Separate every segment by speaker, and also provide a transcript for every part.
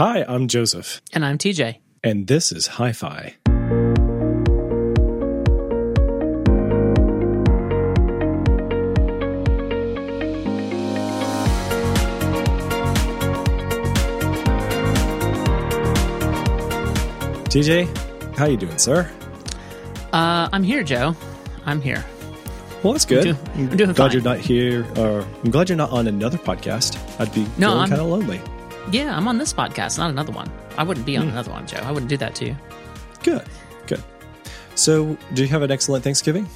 Speaker 1: Hi, I'm Joseph,
Speaker 2: And I'm TJ.
Speaker 1: and this is Hi Fi. TJ, how you doing, sir?
Speaker 2: Uh, I'm here, Joe. I'm here.
Speaker 1: Well, that's good.
Speaker 2: do- I'm doing
Speaker 1: glad
Speaker 2: fine.
Speaker 1: you're not here, or I'm glad you're not on another podcast. I'd be
Speaker 2: No,
Speaker 1: feeling kind of lonely.
Speaker 2: Yeah, I'm on this podcast, not another one. I wouldn't be on
Speaker 1: Hmm.
Speaker 2: another one, Joe. I wouldn't do that to you.
Speaker 1: Good, good. So, do you have an excellent Thanksgiving?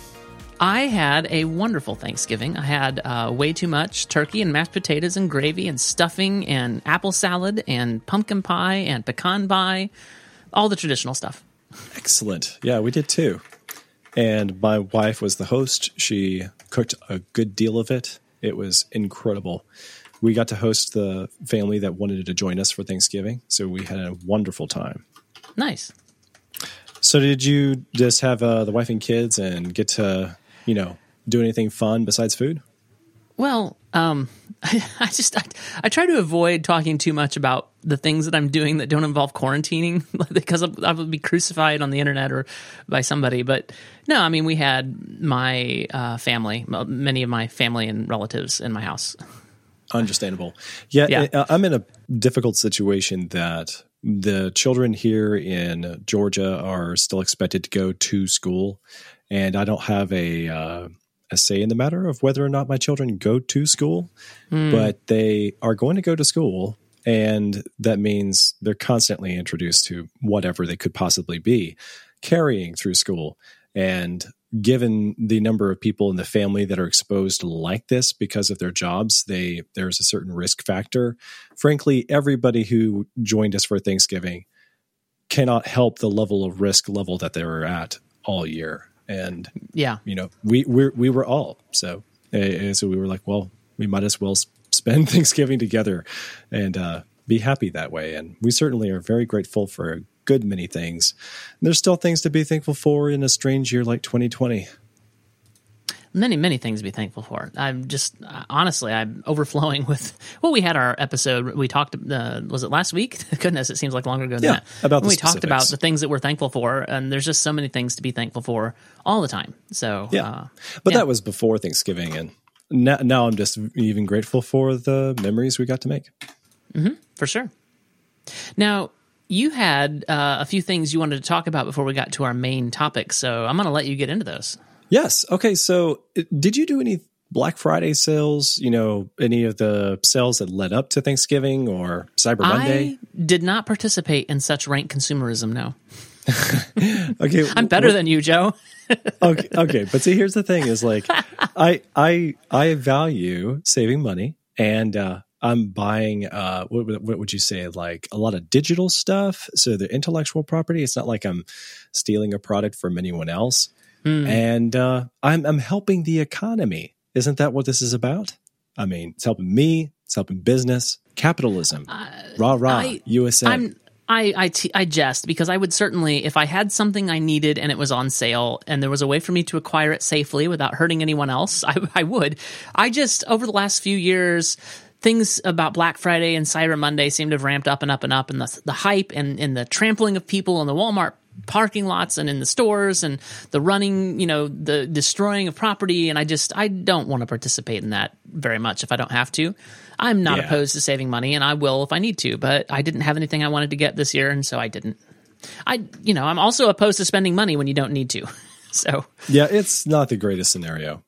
Speaker 2: I had a wonderful Thanksgiving. I had uh, way too much turkey and mashed potatoes and gravy and stuffing and apple salad and pumpkin pie and pecan pie, all the traditional stuff.
Speaker 1: Excellent. Yeah, we did too. And my wife was the host. She cooked a good deal of it. It was incredible. We got to host the family that wanted to join us for Thanksgiving. So we had a wonderful time.
Speaker 2: Nice.
Speaker 1: So, did you just have uh, the wife and kids and get to, you know, do anything fun besides food?
Speaker 2: Well, um, I, just I, I try to avoid talking too much about the things that I'm doing that don't involve quarantining because I would be crucified on the internet or by somebody. But no, I mean we had my uh, family, many of my family and relatives in my house.
Speaker 1: Understandable. Yeah,
Speaker 2: Yeah.
Speaker 1: I'm in a difficult situation that the children here in Georgia are still expected to go to school, and I don't have a uh, a say in the matter of whether or not my children go to school. But they are going to go to school, and that means they're constantly introduced to whatever they could possibly be carrying through school. And given the number of people in the family that are exposed like this because of their jobs, they there's a certain risk factor. Frankly, everybody who joined us for Thanksgiving cannot help the level of risk level that they were at all year. And
Speaker 2: Yeah,
Speaker 1: you know, we we we were all so uh, so we were like, well, we might as well spend Thanksgiving together and uh, be happy that way. And we certainly are very grateful for a good many things. There's still things to be thankful for in a strange year like 2020.
Speaker 2: many many things to be thankful for. I'm just honestly I'm overflowing with. Well, we had our episode. We talked. Uh, was it last week? Goodness, it seems like longer ago than
Speaker 1: Yeah,
Speaker 2: that.
Speaker 1: about the
Speaker 2: we talked about the things that we're thankful for, and there's just so many things to be thankful for all the time. So
Speaker 1: Yeah,
Speaker 2: uh,
Speaker 1: but
Speaker 2: yeah.
Speaker 1: that was before Thanksgiving, and now, now I'm just even grateful for the memories we got to make.
Speaker 2: for sure. Now, you had uh, a few things you wanted to talk about before we got to our main topic, so I'm going to let you get into those.
Speaker 1: Yes. Okay. So, uh, did you do any Black Friday sales? You know, any of the sales that led up to Thanksgiving or Cyber Monday?
Speaker 2: I did not participate in such rank consumerism. No,
Speaker 1: Okay,
Speaker 2: I'm better than you, Joe.
Speaker 1: okay, okay. But see, here's the thing: is like, I I I value saving money, and uh, I'm buying. Uh, what, would- what would you say? Like a lot of digital stuff. So the intellectual property. It's not like I'm stealing a product from anyone else, and uh, I'm I'm helping the economy. Isn't that what this is about? I mean, it's helping me. It's helping business, capitalism. rah rah,
Speaker 2: I-
Speaker 1: USA.
Speaker 2: I'm I I, t- I jest because I would certainly if I had something I needed and it was on sale and there was a way for me to acquire it safely without hurting anyone else, I, I would. I just over the last few years. Things about Black Friday and Cyber Monday seem to have ramped up and up and up, and the, the hype and, and the trampling of people in the Walmart parking lots and in the stores and the running, you know, the destroying of property. And I just, I don't want to participate in that very much if I don't have to. I'm not
Speaker 1: Yeah.
Speaker 2: opposed to saving money and I will if I need to, but I didn't have anything I wanted to get this year. And so I didn't. I, you know, I'm also opposed to spending money when you don't need to. So
Speaker 1: Yeah, it's not the greatest scenario.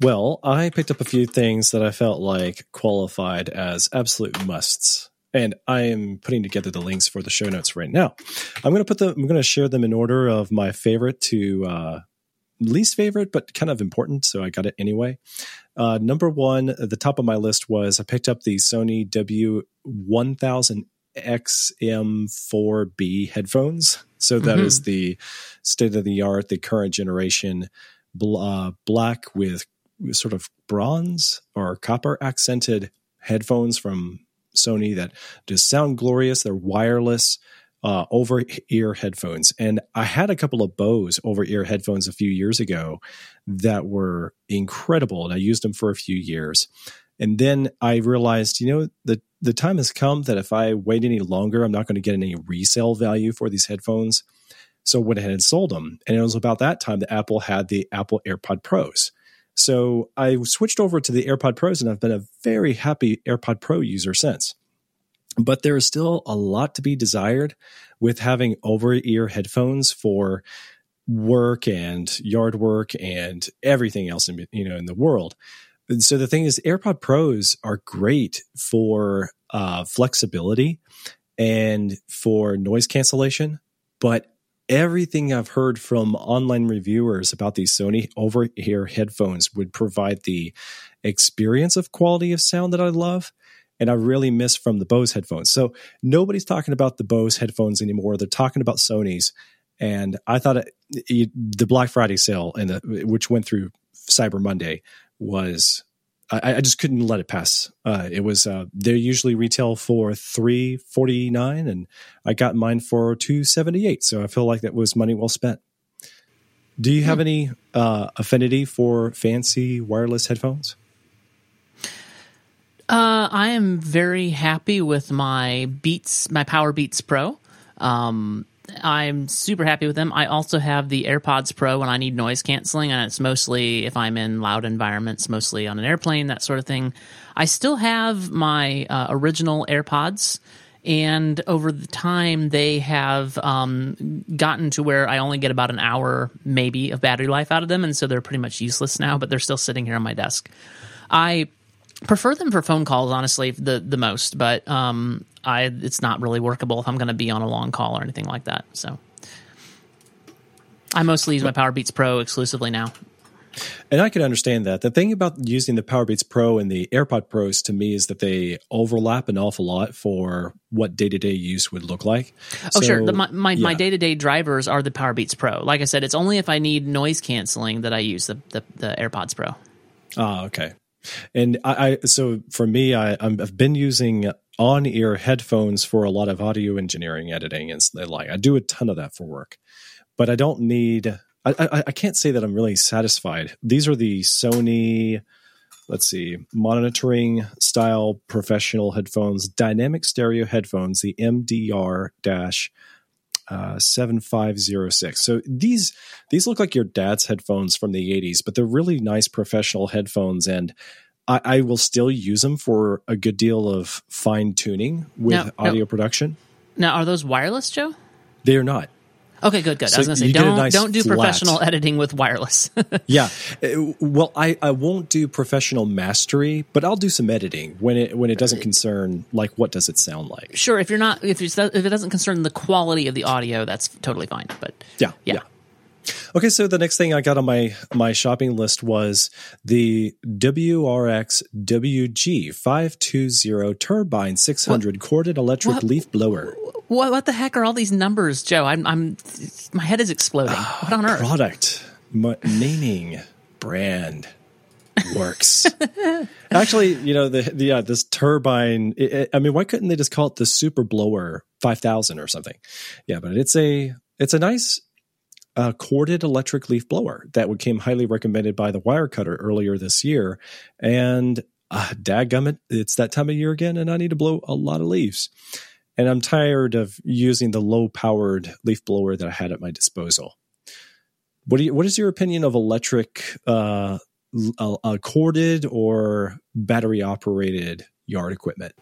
Speaker 1: Well, I picked up a few things that I felt like qualified as absolute musts. And I am putting together the links for the show notes right now. I'm going to put them, I'm going to share them in order of my favorite to uh, least favorite, but kind of important. So I got it anyway. Uh, number one, at the top of my list was I picked up the Sony W1000XM4B headphones. So that is the state of the art, the current generation, uh, black with sort of bronze or copper accented headphones from Sony that just sound glorious. They're wireless uh, over ear headphones. And I had a couple of Bose over ear headphones a few years ago that were incredible. And I used them for a few years. And then I realized, you know, the the time has come that if I wait any longer, I'm not going to get any resale value for these headphones. So went ahead and sold them. And it was about that time that Apple had the Apple AirPod Pros. So I switched over to the AirPod Pros and I've been a very happy AirPod Pro user since. But there is still a lot to be desired with having over ear headphones for work and yard work and everything else in you know in the world. And so the thing is, AirPod Pros are great for uh, flexibility and for noise cancellation, but everything I've heard from online reviewers about these Sony over ear headphones would provide the experience of quality of sound that I love. And I really miss from the Bose headphones. So nobody's talking about the Bose headphones anymore. They're talking about Sony's. And I thought it, it, the Black Friday sale and the, which went through Cyber Monday was I, I just couldn't let it pass. Uh, it was uh, they usually retail for three forty nine, and I got mine for two seventy eight. So I feel like that was money well spent. Do you have hmm. any uh, affinity for fancy wireless headphones?
Speaker 2: Uh, I am very happy with my Beats, my Power Beats Pro. Um, I'm super happy with them. I also have the AirPods Pro when I need noise canceling, and it's mostly if I'm in loud environments, mostly on an airplane, that sort of thing. I still have my uh, original AirPods, and over the time, they have um, gotten to where I only get about an hour, maybe, of battery life out of them, and so they're pretty much useless now. But they're still sitting here on my desk. I prefer them for phone calls, honestly, the the most. But um, I it's not really workable if I'm going to be on a long call or anything like that. So I mostly use my Powerbeats Pro exclusively now.
Speaker 1: And I can understand that. The thing about using the Powerbeats Pro and the AirPod Pros to me is that they overlap an awful lot for what day to day use would look like.
Speaker 2: Oh, so, sure. The, my my day to day drivers are the Powerbeats Pro. Like I said, it's only if I need noise canceling that I use the, the, the AirPods Pro.
Speaker 1: oh okay. And I, I so for me, I, I've been using on ear headphones for a lot of audio engineering editing and stuff like I do a ton of that for work, but I don't need. I, I, I can't say that I'm really satisfied. These are the Sony, let's see, monitoring style professional headphones, dynamic stereo headphones, the MDR dash uh, 7506. So these these look like your dad's headphones from the 80s, but they're really nice professional headphones and I, I will still use them for a good deal of fine tuning with now, audio now, production.
Speaker 2: Now, are those wireless, Joe?
Speaker 1: They are not.
Speaker 2: Okay, good, good. So I was going to say, don't nice don't do flat. professional editing with wireless.
Speaker 1: yeah, uh, well, I, I won't do professional mastery, but I'll do some editing when it when it doesn't concern like what does it sound like.
Speaker 2: Sure, if you're not if if it doesn't concern the quality of the audio, that's totally fine. But
Speaker 1: yeah, yeah. yeah. Okay, so the next thing I got on my my shopping list was the WRX WG 520 turbine 600 what? corded electric what? leaf blower.
Speaker 2: What, what the heck are all these numbers, Joe? I'm, I'm my head is exploding. What on earth?
Speaker 1: Product, M- naming, brand works. Actually, you know the, the yeah this turbine. It, it, I mean, why couldn't they just call it the Super Blower 5000 or something? Yeah, but it's a it's a nice a corded electric leaf blower that became highly recommended by the Wirecutter earlier this year. And uh, dadgummit, it's that time of year again, and I need to blow a lot of leaves. And I'm tired of using the low powered leaf blower that I had at my disposal. What do you, what is your opinion of electric, uh, uh, corded or battery operated yard equipment?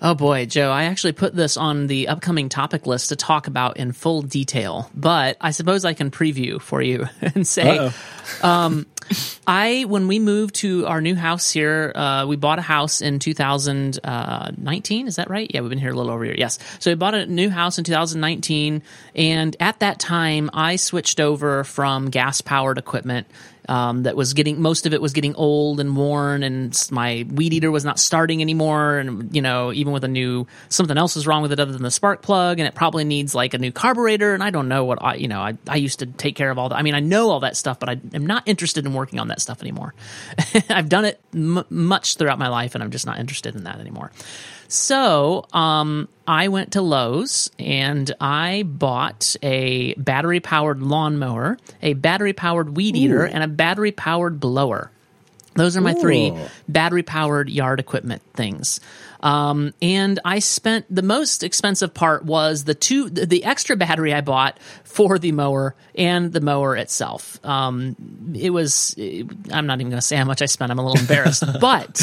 Speaker 2: Oh boy, Joe, I actually put this on the upcoming topic list to talk about in full detail, but I suppose I can preview for you and say, um, I, when we moved to our new house here, uh, we bought a house in 2019. Is that right? Yeah, we've been here a little over a year. Yes. So we bought a new house in 2019. And at that time, I switched over from gas powered equipment um, that was getting most of it was getting old and worn, and my weed eater was not starting anymore. And you know, even with a new something else is wrong with it other than the spark plug, and it probably needs like a new carburetor. And I don't know what I you know I, I used to take care of all that. I mean, I know all that stuff, but I am not interested in working on that stuff anymore. I've done it m- much throughout my life, and I'm just not interested in that anymore. So um, I went to Lowe's and I bought a battery powered lawnmower, a battery powered weed eater, Ooh. and a battery powered blower. Those are my three battery powered yard equipment things. Um, and I spent the most expensive part was the two, the, the extra battery I bought for the mower and the mower itself. Um, it was, I'm not even going to say how much I spent. I'm a little embarrassed, but,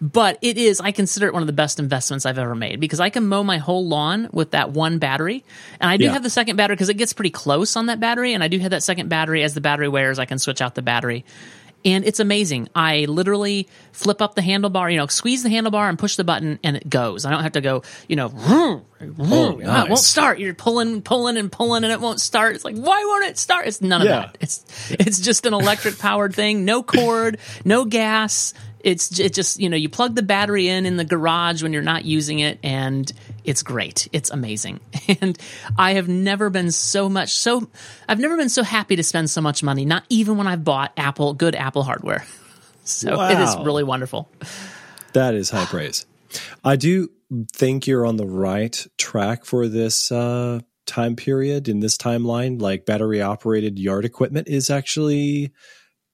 Speaker 2: but it is, I consider it one of the best investments I've ever made because I can mow my whole lawn with that one battery. And I do
Speaker 1: Yeah.
Speaker 2: have the second battery because it gets pretty close on that battery. And I do have that second battery as the battery wears, I can switch out the battery and it's amazing. I literally flip up the handlebar, you know, squeeze the handlebar and push the button, and it goes. I don't have to go, you know, vroom, vroom.
Speaker 1: Oh,
Speaker 2: it won't start. You're pulling, pulling, and pulling, and it won't start. It's like, why won't it start? It's none of
Speaker 1: Yeah.
Speaker 2: that. It's it's just an electric powered thing. No cord, no gas. It's it just you know you plug the battery in in the garage when you're not using it, and it's great. It's amazing, and I have never been so much so. I've never been so happy to spend so much money. Not even when I've bought Apple good Apple hardware. So it is really wonderful.
Speaker 1: That is high praise. I do think you're on the right track for this uh, time period in this timeline. Like battery operated yard equipment is actually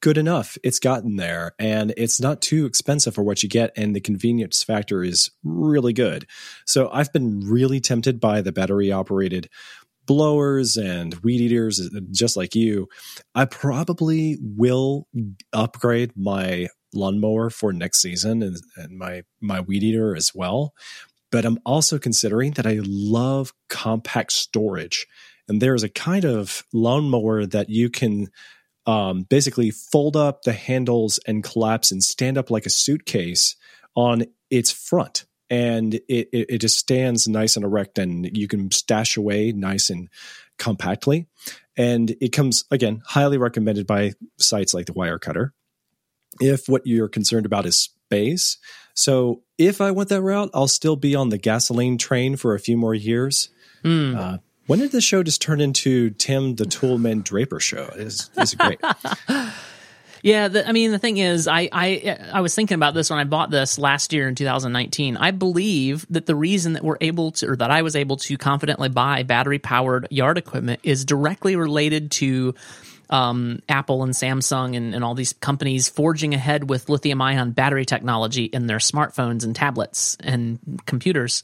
Speaker 1: good enough. It's gotten there and it's not too expensive for what you get. And the convenience factor is really good. So I've been really tempted by the battery operated blowers and weed eaters, uh, just like you. I probably will upgrade my lawnmower for next season and, and my my weed eater as well. But I'm also considering that I love compact storage, and there's a kind of lawnmower that you can um, basically fold up the handles and collapse and stand up like a suitcase on its front. And it, it, it just stands nice and erect, and you can stash away nice and compactly. And it comes, again, highly recommended by sites like the Wirecutter if what you're concerned about is space. So if I went that route, I'll still be on the gasoline train for a few more years.
Speaker 2: Hmm.
Speaker 1: Uh, when did the show just turn into Tim the Toolman Draper show? It's, great.
Speaker 2: Yeah, the, I mean the thing is, I, I I was thinking about this when I bought this last year in 2019. I believe that the reason that we're able to, or that I was able to confidently buy battery powered yard equipment, is directly related to um, Apple and Samsung and, and all these companies forging ahead with lithium ion battery technology in their smartphones and tablets and computers.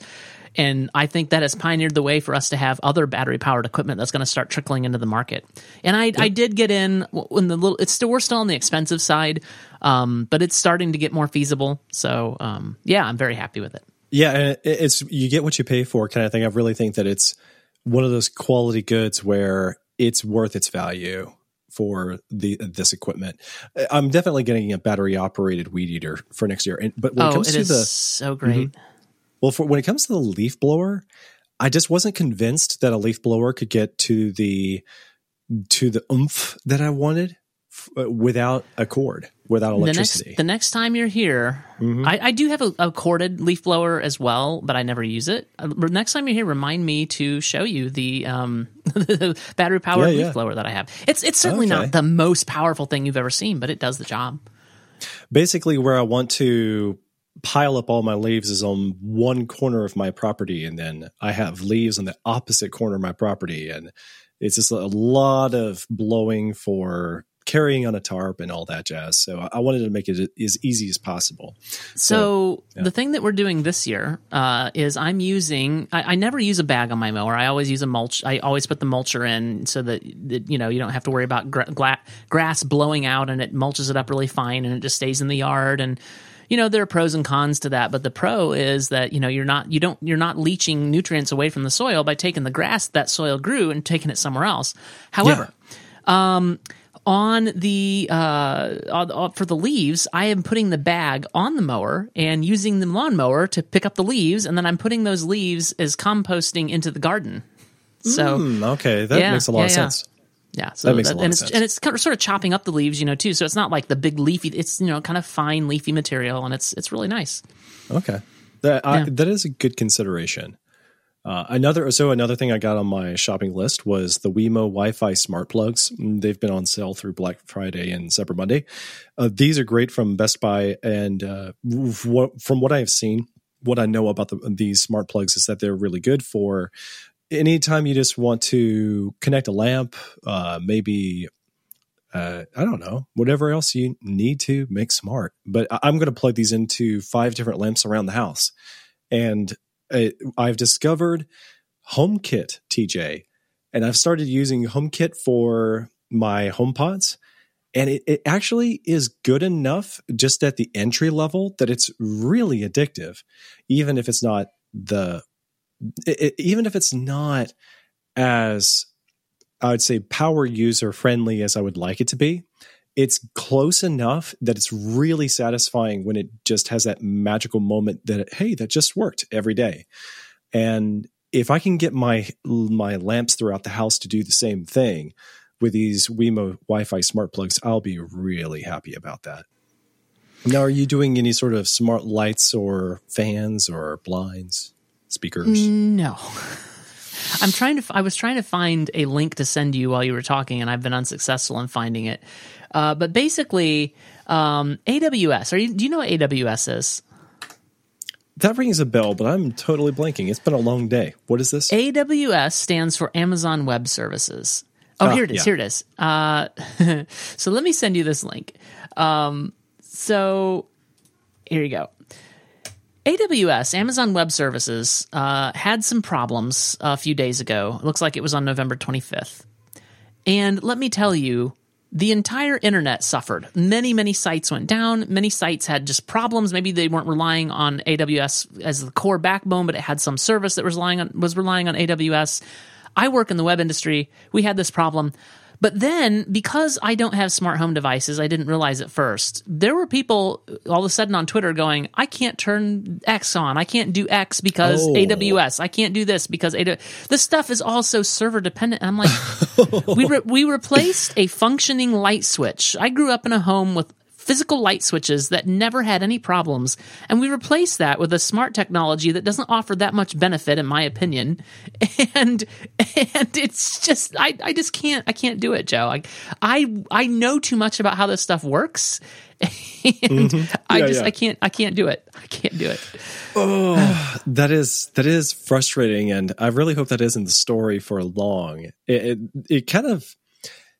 Speaker 2: And I think that has pioneered the way for us to have other battery powered equipment that's going to start trickling into the market. And I, I did get in when the little, it's still, we're still on the expensive side, um, but it's starting to get more feasible. So, um, yeah, I'm very happy with it.
Speaker 1: Yeah, it's you get what you pay for kind of thing. I really think that it's one of those quality goods where it's worth its value for the this equipment. I'm definitely getting a battery operated weed eater for next year. And but when it
Speaker 2: oh,
Speaker 1: comes
Speaker 2: it
Speaker 1: to
Speaker 2: is
Speaker 1: the
Speaker 2: so great.
Speaker 1: Well, for when it comes to the leaf blower, I just wasn't convinced that a leaf blower could get to the to the oomph that I wanted f- uh, without a cord, without
Speaker 2: The
Speaker 1: electricity.
Speaker 2: next, the next time you're here,
Speaker 1: Mhm.
Speaker 2: I, I do have a, a corded leaf blower as well, but I never use it. Uh, next time you're here, remind me to show you the um, battery powered
Speaker 1: Yeah,
Speaker 2: leaf
Speaker 1: yeah.
Speaker 2: blower that I have. It's it's certainly
Speaker 1: Okay.
Speaker 2: not the most powerful thing you've ever seen, but it does the job.
Speaker 1: Basically, where I want to pile up all my leaves is on one corner of my property, and then I have leaves on the opposite corner of my property, and it's just a lot of blowing for carrying on a tarp and all that jazz. So I- wanted to make it as easy as possible.
Speaker 2: So,
Speaker 1: yeah.
Speaker 2: the thing that we're doing this year uh, is I'm using. I, I never use a bag on my mower. I always use a mulch. I always put the mulcher in so that, that you know you don't have to worry about gra- grass blowing out and it mulches it up really fine and it just stays in the yard and. You know there are pros and cons to that, but the pro is that you know you're not you don't you're not leaching nutrients away from the soil by taking the grass that soil grew and taking it somewhere else. However, um, on the uh, on- for the leaves, I am putting the bag on the mower and using the lawnmower to pick up the leaves, and then I'm putting those leaves as composting into the garden. So
Speaker 1: Hmm, okay, that
Speaker 2: Yeah,
Speaker 1: makes a lot
Speaker 2: yeah,
Speaker 1: of
Speaker 2: yeah.
Speaker 1: sense.
Speaker 2: Yeah, so
Speaker 1: That makes a lot
Speaker 2: and it's
Speaker 1: sense.
Speaker 2: and it's kind of, sort of chopping up the leaves, you know, too. So it's not like the big leafy. It's you know kind of fine leafy material, and it's it's really nice.
Speaker 1: Okay, that I,
Speaker 2: Yeah.
Speaker 1: that is a good consideration. Uh, another so another thing I got on my shopping list was the Wemo Wi-Fi smart plugs. Mm, They've been on sale through Black Friday and Cyber Monday. Uh, these are great from Best Buy, and uh, from what I have seen, what I know about the, these smart plugs is that they're really good for anytime you just want to connect a lamp, uh, maybe uh, I don't know, whatever else you need to make smart. But I- I'm going to plug these into five different lamps around the house. And uh, I've discovered HomeKit, TJ, and I've started using HomeKit for my HomePods. And it, it actually is good enough just at the entry level that it's really addictive, even if it's not the, it, it- even if it's not as I would say power user friendly as I would like it to be. It's close enough that it's really satisfying when it just has that magical moment that hey, that just worked every day. And if I can get my my lamps throughout the house to do the same thing with these Wemo Wi-Fi smart plugs, I'll be really happy about that. Now, are you doing any sort of smart lights or fans or blinds, speakers?
Speaker 2: No. I'm trying to. I was trying to find a link to send you while you were talking, and I've been unsuccessful in finding it. Uh, but basically, um, AWS. Are you? Do you know what AWS is?
Speaker 1: That rings a bell, but I'm totally blanking. It's been a long day. What is this?
Speaker 2: AWS stands for Amazon Web Services. Oh,
Speaker 1: Ah,
Speaker 2: here it is.
Speaker 1: yeah.
Speaker 2: Here it is. Uh, so let me send you this link. Um, so here you go. AWS, Amazon Web Services, uh, had some problems a few days ago. It looks like it was on November 25th. And let me tell you, the entire internet suffered. Many, many sites went down. Many sites had just problems. Maybe they weren't relying on AWS as the core backbone, but it had some service that was relying on was relying on AWS. I work in the web industry. We had this problem. But then, because I don't have smart home devices, I didn't realize at first. There were people all of a sudden on Twitter going, I can't turn X on. I can't do X because
Speaker 1: Oh.
Speaker 2: AWS. I can't do this because AWS. This stuff is also server dependent. And I'm like, we, re- we replaced a functioning light switch. I grew up in a home with physical light switches that never had any problems and we replaced that with a smart technology that doesn't offer that much benefit in my opinion and and it's just i, I just can't i can't do it joe I, I i know too much about how this stuff works and i
Speaker 1: Mm-hmm. Yeah,
Speaker 2: just
Speaker 1: yeah.
Speaker 2: i can't i can't do it i can't do it Oh,
Speaker 1: That is that is frustrating, and I really hope that isn't the story for long. It it, it kind of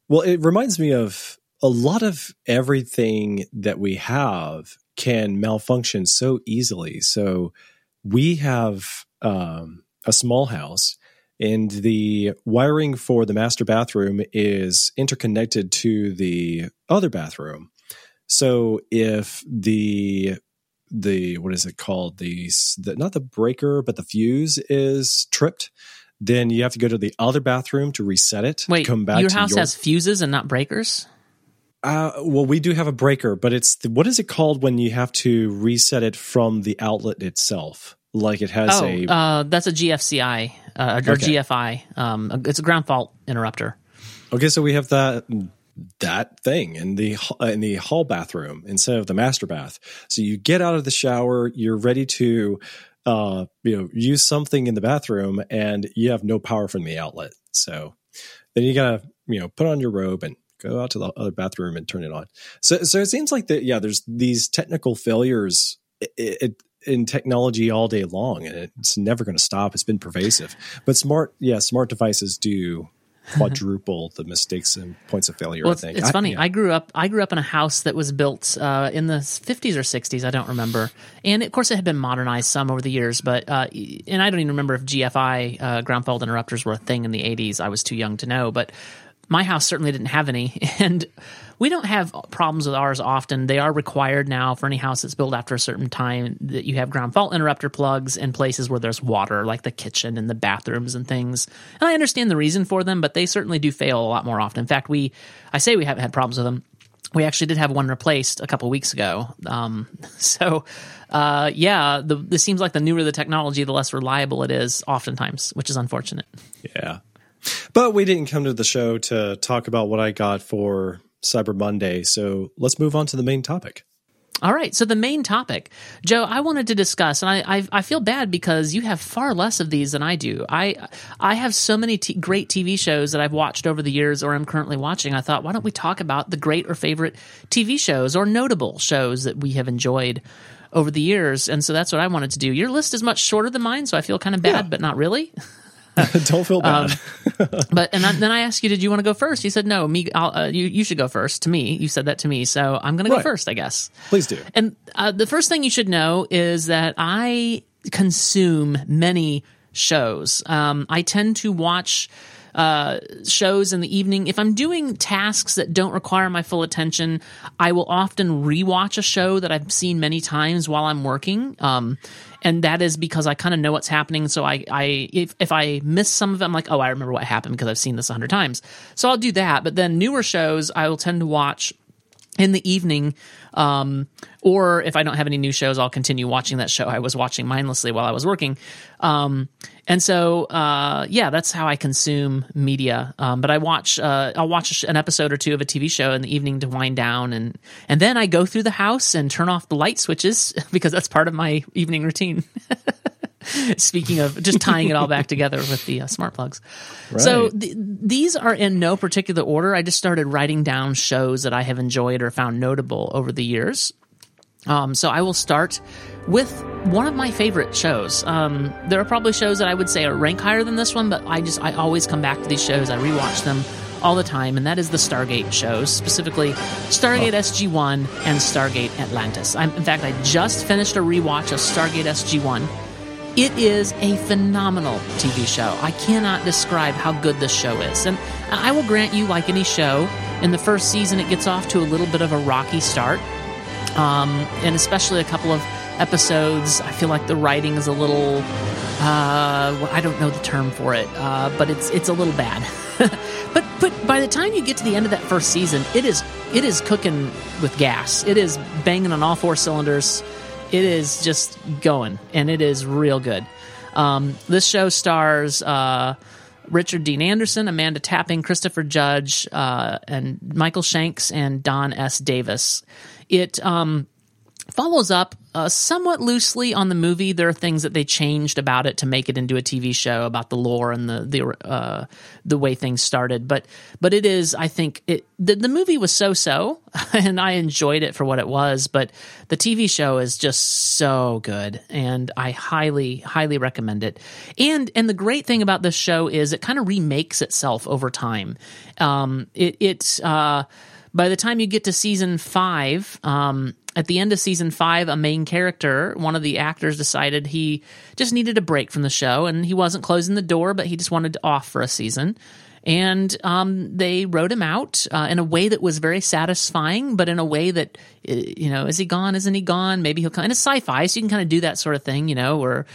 Speaker 1: well, it reminds me of a lot of everything that we have can malfunction so easily. So we have um, a small house. And the wiring for the master bathroom is interconnected to the other bathroom. So if the the what is it called the, the not the breaker but the fuse is tripped then you have to go to the other bathroom to reset it
Speaker 2: wait
Speaker 1: come back
Speaker 2: your
Speaker 1: to
Speaker 2: house
Speaker 1: your,
Speaker 2: has fuses and not breakers
Speaker 1: uh, well we do have a breaker but it's the, what is it called when you have to reset it from the outlet itself like it has
Speaker 2: oh
Speaker 1: a
Speaker 2: uh, that's a gfci uh, or
Speaker 1: Okay.
Speaker 2: gfi um, it's a ground fault interrupter
Speaker 1: Okay, so we have that that thing in the in the hall bathroom instead of the master bath. So you get out of the shower, you're ready to uh you know use something in the bathroom and you have no power from the outlet. So then you got to you know put on your robe and go out to the other bathroom and turn it on. So so it seems like that yeah, there's these technical failures it, it, in technology all day long and it's never going to stop. It's been pervasive. But smart yeah, smart devices do quadruple the mistakes and points of failure.
Speaker 2: Well,
Speaker 1: I
Speaker 2: it's,
Speaker 1: think
Speaker 2: it's funny.
Speaker 1: yeah.
Speaker 2: I grew up. I grew up in a house that was built uh, in the 50s or 60s. I don't remember, and of course, it had been modernized some over the years. But uh, and I don't even remember if GFI uh, ground fault interrupters were a thing in the 80s. I was too young to know. But my house certainly didn't have any, and we don't have problems with ours often. They are required now for any house that's built after a certain time that you have ground fault interrupter plugs in places where there's water, like the kitchen and the bathrooms and things. And I understand the reason for them, but they certainly do fail a lot more often. In fact, we I say we haven't had problems with them. We actually did have one replaced a couple weeks ago. Um, so, uh, yeah, the, this seems like the newer the technology, the less reliable it is, oftentimes, which is unfortunate.
Speaker 1: Yeah. But we didn't come to the show to talk about what I got for Cyber Monday. So let's move on to the main topic.
Speaker 2: All right. So the main topic, Joe, I wanted to discuss, and I I, I feel bad because you have far less of these than I do. I I have so many t- great TV shows that I've watched over the years, or I'm currently watching. I thought, why don't we talk about the great or favorite TV shows or notable shows that we have enjoyed over the years? And so that's what I wanted to do. Your list is much shorter than mine, so I feel kind of bad,
Speaker 1: Yeah.
Speaker 2: but not really.
Speaker 1: Don't feel bad.
Speaker 2: but and then I asked you, did you want to go first? You said no. Me, I'll, uh, you you should go first. To me, you said that to me, so I'm going to go first, I guess.
Speaker 1: Please do.
Speaker 2: And uh, the first thing you should know is that I consume many shows. Um, I tend to watch uh, shows in the evening. If I'm doing tasks that don't require my full attention, I will often rewatch a show that I've seen many times while I'm working. Um, and that is because I kind of know what's happening. So I, I if, if I miss some of it, I'm like, oh, I remember what happened because I've seen this a hundred times. So I'll do that. But then newer shows, I will tend to watch in the evening um, or if i don't have any new shows i'll continue watching that show i was watching mindlessly while i was working. Um, and so uh, yeah that's how i consume media. Um, but i watch uh, i'll watch an episode or two of a tv show in the evening to wind down and and then i go through the house and turn off the light switches because that's part of my evening routine Speaking of just tying it all back together with the uh, smart plugs. So th- these are in no particular order. I just started writing down shows that I have enjoyed or found notable over the years. Um, so I will start with one of my favorite shows. Um, there are probably shows that I would say are rank higher than this one, but I just I always come back to these shows. I rewatch them all the time, and that is the Stargate shows, specifically Stargate SG One and Stargate Atlantis. I'm, in fact, I just finished a rewatch of Stargate SG One. It is a phenomenal TV show. I cannot describe how good this show is. And I will grant you, like any show, in the first season, it gets off to a little bit of a rocky start. Um, and especially a couple of episodes, I feel like the writing is a little. Uh, I don't know the term for it, uh, but it's it's a little bad. but but by the time you get to the end of that first season, it is it is cooking with gas. It is banging on all four cylinders. It is just going, and it is real good. Um, this show stars uh, Richard Dean Anderson, Amanda Tapping, Christopher Judge, uh, and Michael Shanks and Don S. Davis. It um, follows up uh, somewhat loosely on the movie. There are things that they changed about it to make it into a TV show about the lore and the the uh, the way things started. But but it is, I think, it the, the movie was so so, and I enjoyed it for what it was. But the TV show is just so good, and I highly highly recommend it. And and the great thing about this show is it kind of remakes itself over time. Um, it it's uh, by the time you get to season five, um, at the end of season five, a main character, one of the actors decided he just needed a break from the show and he wasn't closing the door, but he just wanted to off for a season. And um, they wrote him out uh, in a way that was very satisfying, but in a way that, uh, you know, is he gone? Isn't he gone? Maybe he'll kind of sci fi, so you can kind of do that sort of thing, you know, where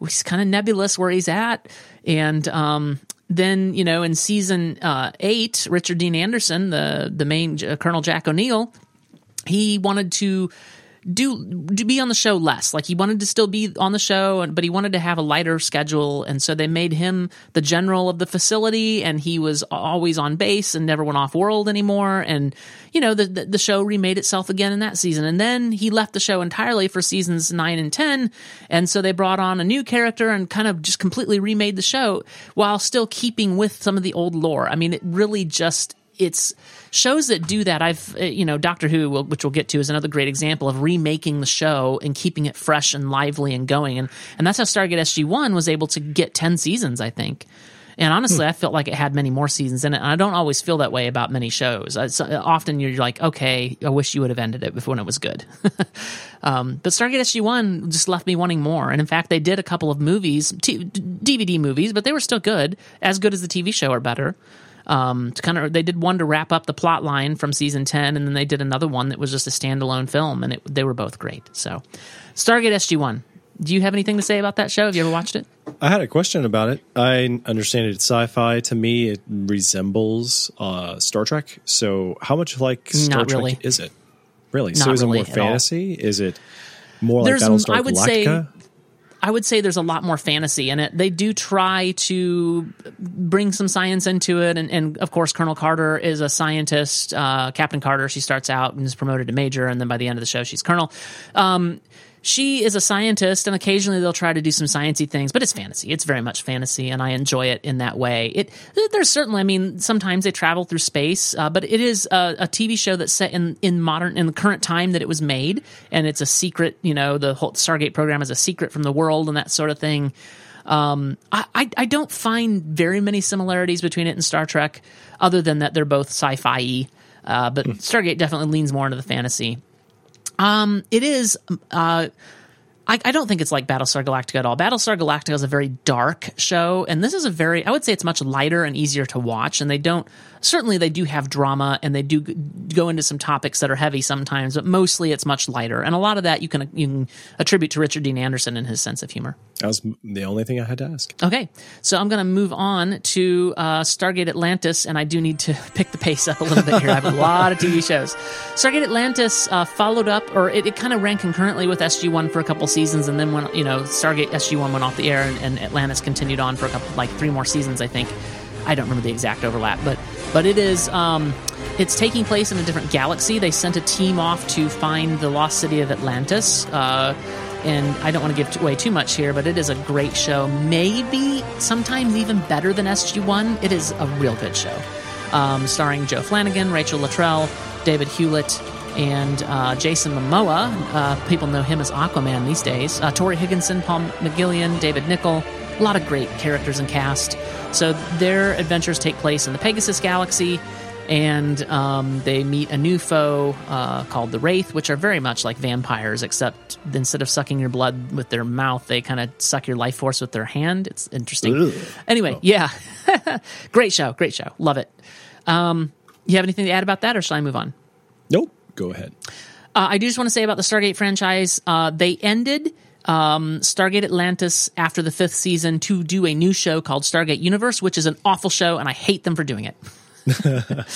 Speaker 2: he's kind of nebulous where he's at. And um, then, you know, in season uh, eight, Richard Dean Anderson, the the main uh, Colonel Jack O'Neill, he wanted to do to be on the show less. Like he wanted to still be on the show but he wanted to have a lighter schedule and so they made him the general of the facility and he was always on base and never went off world anymore. And you know the, the the show remade itself again in that season. And then he left the show entirely for seasons 9 and 10 and so they brought on a new character and kind of just completely remade the show while still keeping with some of the old lore. I mean it really just it's shows that do that i've uh, you know doctor who will- which we'll get to is another great example of remaking the show and keeping it fresh and lively and going. And and that's how stargate sg1 was able to get 10 seasons i think. And honestly i felt like it had many more seasons in it. And i don't always feel that way about many shows. So, often you're like okay i wish you would have ended it before when it was good. Um, but stargate sg1 just left me wanting more. And in fact they did a couple of movies t- dvd movies but they were still good as good as the tv show or better um, to kind of they did one to wrap up the plot line from season 10 and then they did another one that was just a standalone film and it, they were both great so stargate sg1 do you have anything to say about that show have you ever watched it
Speaker 1: I had a question about it. I understand it's sci-fi. To me, it resembles uh, Star Trek. So, how much like Star
Speaker 2: Not
Speaker 1: Trek
Speaker 2: really.
Speaker 1: is it? Really? so,
Speaker 2: Not
Speaker 1: is it more fantasy? Is it more like
Speaker 2: There's-
Speaker 1: Battlestar
Speaker 2: I would say-? I would say there's a lot more fantasy in it. They do try to bring some science into it, and, and of course, Colonel Carter is a scientist. Uh, Captain Carter, she starts out and is promoted to major, and then by the end of the show, she's colonel. Um, she is a scientist, and occasionally they'll try to do some sciencey things, but it's fantasy. It's very much fantasy, and I enjoy it in that way. It there's certainly, I mean, sometimes they travel through space, uh, but it is a, a TV show that's set in in modern in the current time that it was made, and it's a secret. You know, the whole Stargate program is a secret from the world, and that sort of thing. Um, I, I, I don't find very many similarities between it and Star Trek, other than that they're both sci-fi. Uh, but Stargate definitely leans more into the fantasy. Um, it is. Uh, I, I don't think it's like Battlestar Galactica at all. Battlestar Galactica is a very dark show, and this is a very, I would say it's much lighter and easier to watch. And they don't, certainly they do have drama and they do go into some topics that are heavy sometimes, but mostly it's much lighter. And a lot of that you can, you can attribute to Richard Dean Anderson and his sense of humor.
Speaker 1: That was the only thing I had to ask.
Speaker 2: Okay, so I'm going to move on to uh, Stargate Atlantis, and I do need to pick the pace up a little bit here. I have a lot of TV shows. Stargate Atlantis uh, followed up, or it, it kind of ran concurrently with SG1 for a couple seasons, and then when you know Stargate SG1 went off the air, and, and Atlantis continued on for a couple, like three more seasons, I think. I don't remember the exact overlap, but but it is um, it's taking place in a different galaxy. They sent a team off to find the lost city of Atlantis. Uh, and I don't want to give away too much here, but it is a great show. Maybe sometimes even better than SG1. It is a real good show. Um, starring Joe Flanigan, Rachel Luttrell, David Hewlett, and uh, Jason Momoa. Uh, people know him as Aquaman these days. Uh, Torri Higginson, Paul McGillion, David Nykl. A lot of great characters and cast. So their adventures take place in the Pegasus Galaxy and um, they meet a new foe uh, called the Wraith, which are very much like vampires, except instead of sucking your blood with their mouth, they kind of suck your life force with their hand. It's interesting.
Speaker 1: Ugh.
Speaker 2: Anyway, yeah, great show, great show, love it. Um, you have anything to add about that, or shall I move on?
Speaker 1: Nope. Go ahead.
Speaker 2: Uh, I do just want to say about the Stargate franchise, uh, they ended um, Stargate Atlantis after the fifth season to do a new show called Stargate Universe, which is an awful show, and I hate them for doing it.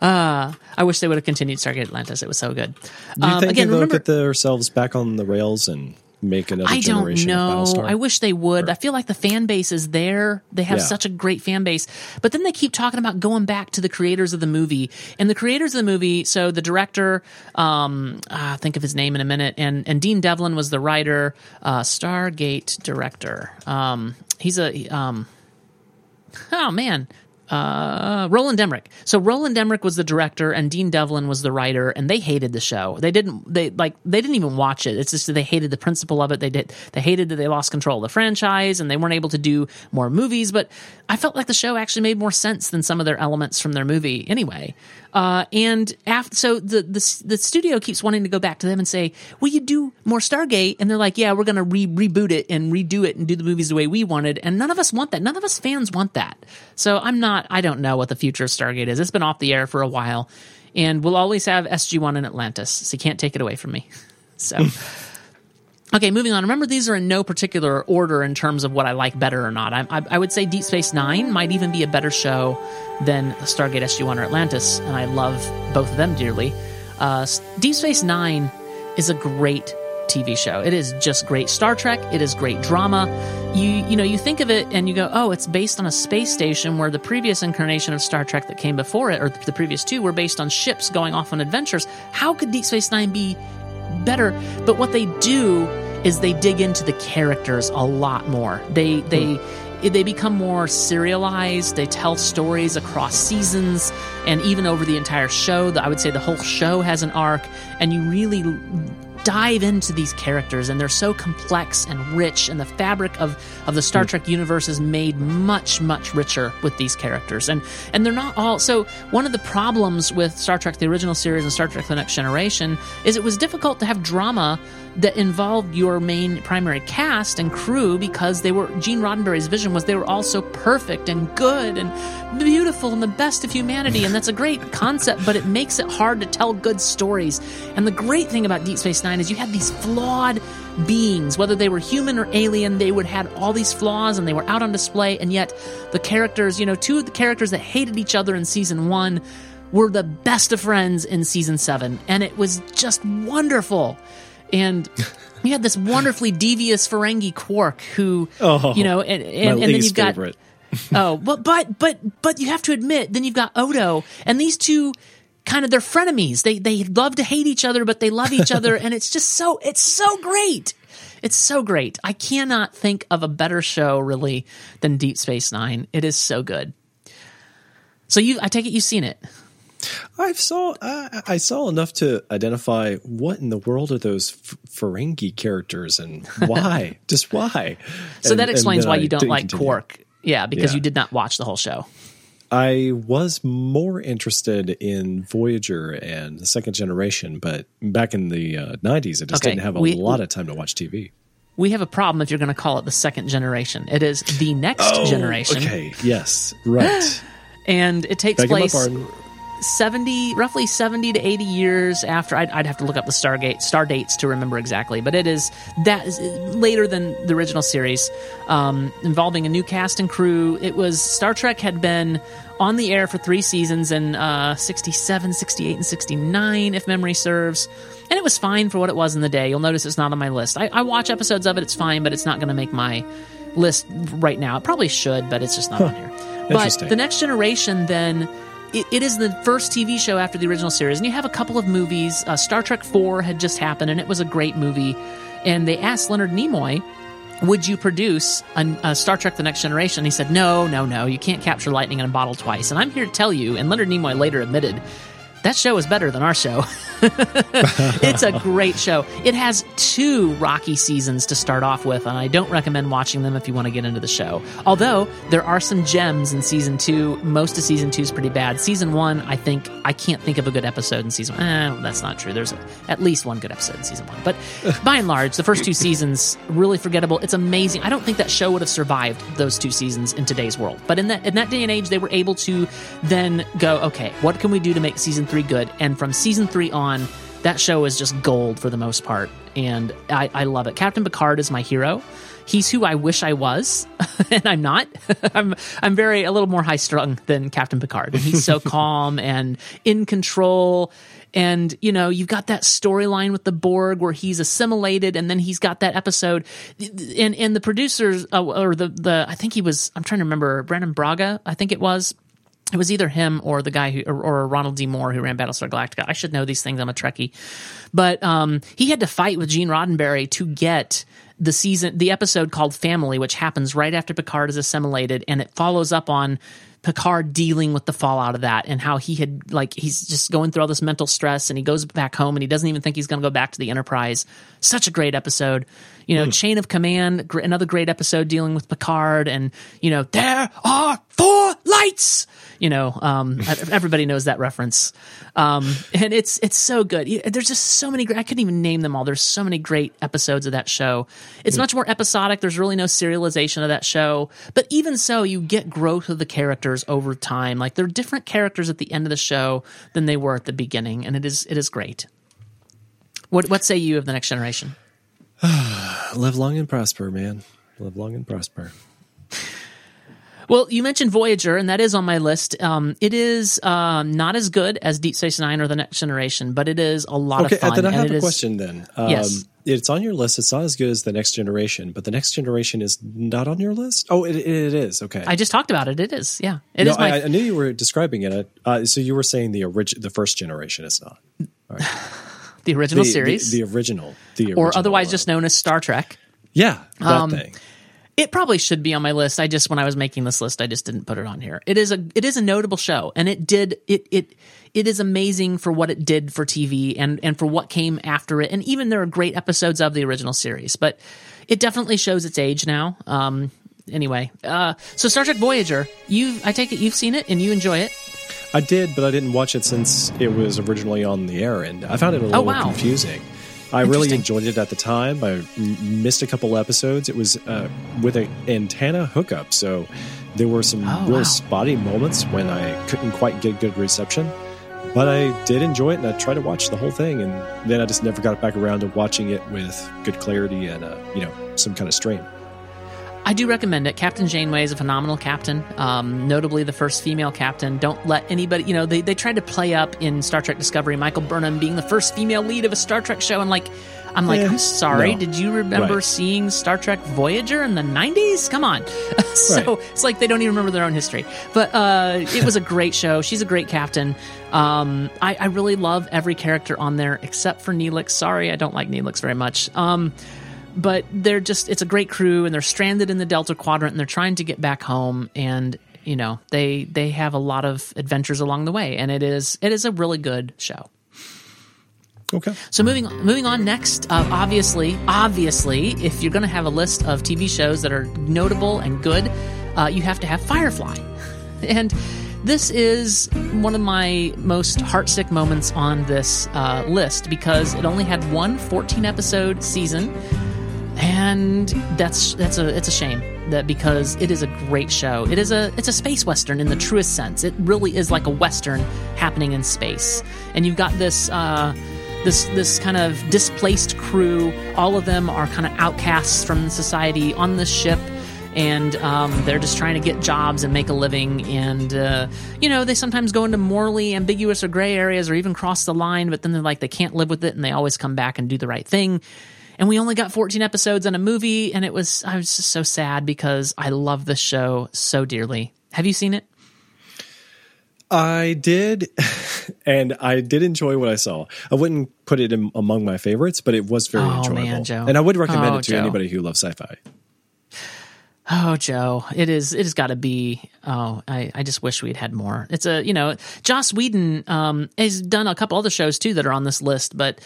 Speaker 2: uh, I wish they would have continued Stargate Atlantis. It was so good.
Speaker 1: Do you
Speaker 2: Um,
Speaker 1: think
Speaker 2: again,
Speaker 1: they'll
Speaker 2: remember,
Speaker 1: get themselves back on the rails and make another
Speaker 2: I don't
Speaker 1: generation
Speaker 2: know. I wish they would. I feel like the fan base is there. They have
Speaker 1: Yeah.
Speaker 2: such a great fan base. But then they keep talking about going back to the creators of the movie. And the creators of the movie, so the director, um, ah, think of his name in a minute, and, and Dean Devlin was the writer, uh, Stargate director. Um, he's a, um, oh man, uh, Roland Emmerich. So Roland Emmerich was the director, and Dean Devlin was the writer, and they hated the show. They didn't. They like. They didn't even watch it. It's just that they hated the principle of it. They did. They hated that they lost control of the franchise, and they weren't able to do more movies. But I felt like the show actually made more sense than some of their elements from their movie, anyway. Uh, and after, so the, the the studio keeps wanting to go back to them and say, "Will you do more Stargate?" And they're like, "Yeah, we're going to re- reboot it and redo it and do the movies the way we wanted." And none of us want that. None of us fans want that. So I'm not. I don't know what the future of Stargate is. It's been off the air for a while, and we'll always have SG One and Atlantis. So you can't take it away from me. So. Okay, moving on. Remember, these are in no particular order in terms of what I like better or not. I, I, I would say Deep Space Nine might even be a better show than Stargate SG One or Atlantis, and I love both of them dearly. Uh, Deep Space Nine is a great TV show. It is just great Star Trek. It is great drama. You you know you think of it and you go, oh, it's based on a space station where the previous incarnation of Star Trek that came before it, or the previous two, were based on ships going off on adventures. How could Deep Space Nine be better? But what they do is they dig into the characters a lot more. They hmm. they they become more serialized. They tell stories across seasons and even over the entire show. I would say the whole show has an arc, and you really dive into these characters and they're so complex and rich and the fabric of, of the Star hmm. Trek universe is made much much richer with these characters. And and they're not all so one of the problems with Star Trek the original series and Star Trek the next generation is it was difficult to have drama that involved your main primary cast and crew because they were Gene Roddenberry's vision was they were all so perfect and good and beautiful and the best of humanity and that's a great concept but it makes it hard to tell good stories. And the great thing about Deep Space 9 is you had these flawed beings. Whether they were human or alien they would had all these flaws and they were out on display. And yet the characters you know two of the characters that hated each other in season 1 were the best of friends in season 7 and it was just wonderful. And you had this wonderfully devious Ferengi Quark who,
Speaker 1: Oh,
Speaker 2: you know, and, and, and then you've got
Speaker 1: favorite.
Speaker 2: oh, but but but but you have to admit, then you've got Odo, and these two kind of they're frenemies. They they love to hate each other, but they love each other, and it's just so it's so great. It's so great. I cannot think of a better show really than Deep Space Nine. It is so good. So you, I take it you've seen it.
Speaker 1: I've saw uh, I saw enough to identify what in the world are those F- Ferengi characters and why, just why.
Speaker 2: So
Speaker 1: And-
Speaker 2: that explains why you don't like
Speaker 1: continue.
Speaker 2: Quark. Yeah, because
Speaker 1: Yeah.
Speaker 2: you did not watch the whole show.
Speaker 1: I was more interested in Voyager and the second generation, but back in the uh, 90s, I just
Speaker 2: Okay,
Speaker 1: didn't have a
Speaker 2: we-
Speaker 1: lot of time to watch TV.
Speaker 2: We have a problem if you're going to call it the second generation. It is the next generation,
Speaker 1: Oh, Okay, yes, right.
Speaker 2: and it takes
Speaker 1: Beg your
Speaker 2: place. 70 roughly 70 to 80 years after I'd, I'd have to look up the stargate star dates to remember exactly but it is that is later than the original series. Um, involving a new cast and crew. It was star trek had been on the air for three seasons in uh, 67 68 and 69 if memory serves. And it was fine for what it was in the day. You'll notice it's not on my list. I, I watch episodes of it. It's fine but it's not going to make my list right now. It probably should but it's just not on here. But the next generation then it, it is the first TV show after the original series, and you have a couple of movies. Uh, Star Trek Four had just happened, and it was a great movie. And they asked Leonard Nimoy, "Would you produce a, a Star Trek: The Next Generation?" he said, "No, no, no. You can't capture lightning in a bottle twice." And I'm here to tell you, and Leonard Nimoy later admitted. That show is better than our show. it's a great show. It has two rocky seasons to start off with, and I don't recommend watching them if you want to get into the show. Although there are some gems in season two. Most of season two is pretty bad. Season one, I think I can't think of a good episode in season. Eh, that's not true. There's at least one good episode in season one, but by and large, the first two seasons really forgettable. It's amazing. I don't think that show would have survived those two seasons in today's world. But in that in that day and age, they were able to then go, okay, what can we do to make season three good? And from season three on, that show is just gold for the most part, and I, I love it. Captain Picard is my hero. He's who I wish I was, and I'm not. I'm I'm very a little more high strung than Captain Picard. And he's so calm and in control. And you know, you've got that storyline with the Borg where he's assimilated, and then he's got that episode. And and the producers uh, or the the I think he was I'm trying to remember Brannon Braga. I think it was it was either him or the guy who or, or Ronald D. Moore who ran Battlestar Galactica. I should know these things. I'm a Trekkie, but um, he had to fight with Gene Roddenberry to get the season, the episode called Family, which happens right after Picard is assimilated, and it follows up on Picard dealing with the fallout of that and how he had like he's just going through all this mental stress and he goes back home and he doesn't even think he's going to go back to the Enterprise. Such a great episode, you know. Chain of Command, gr- another great episode dealing with Picard and you know there are four lights. You know, um, everybody knows that reference, um, and it's it's so good. There's just so many. great I couldn't even name them all. There's so many great episodes of that show. It's much more episodic. There's really no serialization of that show, but even so, you get growth of the characters over time. Like they're different characters at the end of the show than they were at the beginning, and it is it is great. What what say you of the next generation?
Speaker 1: Live long and prosper, man. Live long and prosper.
Speaker 2: Well, you mentioned Voyager, and that is on my list. Um, it is um, not as good as Deep Space Nine or the Next Generation, but it is a lot
Speaker 1: Okay,
Speaker 2: of fun.
Speaker 1: then I have a
Speaker 2: is-
Speaker 1: question then. Um,
Speaker 2: Yes.
Speaker 1: It's on your list. It's not as good as the next generation, but the next generation is not on your list. Oh, it, it is. Okay.
Speaker 2: I just talked about it. It is, yeah, it is
Speaker 1: no,
Speaker 2: my
Speaker 1: I, I knew you were describing it. Uh, so you were saying the orig- the first generation is not
Speaker 2: the original
Speaker 1: the,
Speaker 2: series,
Speaker 1: the, the original, the
Speaker 2: or otherwise just known as Star Trek.
Speaker 1: yeah, that
Speaker 2: Um,
Speaker 1: thing.
Speaker 2: It probably should be on my list. I just when I was making this list, I just didn't put it on here. It is a it is a notable show, and it did it it it is amazing for what it did for TV and and for what came after it. And even there are great episodes of the original series, but it definitely shows its age now. Um, anyway, uh, so Star Trek Voyager, you I take it you've seen it and you enjoy it.
Speaker 1: I did, but I didn't watch it since it was originally on the air, and I found it a little
Speaker 2: Oh, wow.
Speaker 1: confusing. I really enjoyed it at the time. I missed a couple episodes. It was uh, with an antenna hookup, so there were some
Speaker 2: Oh,
Speaker 1: real
Speaker 2: wow.
Speaker 1: spotty moments when I couldn't quite get good reception. But I did enjoy it, and I tried to watch the whole thing, and then I just never got back around to watching it with good clarity and uh, you know some kind of stream.
Speaker 2: I do recommend it. Captain Janeway is a phenomenal captain, um, notably the first female captain. Don't let anybody, you know, they, they tried to play up in Star Trek Discovery Michael Burnham being the first female lead of a Star Trek show. And like, I'm like,
Speaker 1: Eh,
Speaker 2: I'm sorry.
Speaker 1: no.
Speaker 2: Did you remember
Speaker 1: Right.
Speaker 2: seeing Star Trek Voyager in the 90s? Come on. so
Speaker 1: Right.
Speaker 2: it's like they don't even remember their own history. But uh, it was a great show. She's a great captain. Um, I, I really love every character on there except for Neelix. Sorry, I don't like Neelix very much. Um, but they're just it's a great crew and they're stranded in the delta quadrant and they're trying to get back home and you know they they have a lot of adventures along the way, and it is it is a really good show.
Speaker 1: Okay.
Speaker 2: So moving moving on next, uh, obviously, obviously, if you're going to have a list of TV shows that are notable and good, uh, you have to have Firefly, and this is one of my most heartsick moments on this uh, list because it only had one 14 episode season, and that's that's a it's a shame that because it is a great show. It is a it's a space western in the truest sense. It really is like a western happening in space, and you've got this. Uh, this this kind of displaced crew. All of them are kind of outcasts from society on this ship, and um, they're just trying to get jobs and make a living. And uh, you know, they sometimes go into morally ambiguous or gray areas, or even cross the line. But then they're like they can't live with it, and they always come back and do the right thing. And we only got 14 episodes and a movie, and it was I was just so sad because I love the show so dearly. Have you seen it?
Speaker 1: I did, and I did enjoy what I saw. I wouldn't put it in, among my favorites, but it was very
Speaker 2: Oh,
Speaker 1: enjoyable.
Speaker 2: man, Joe.
Speaker 1: And I would recommend
Speaker 2: Oh,
Speaker 1: it to
Speaker 2: Joe.
Speaker 1: anybody who loves sci-fi.
Speaker 2: Oh, Joe, it is. It has got to be. Oh, I, I just wish we'd had more. It's a you know, Joss Whedon um, has done a couple other shows too that are on this list, but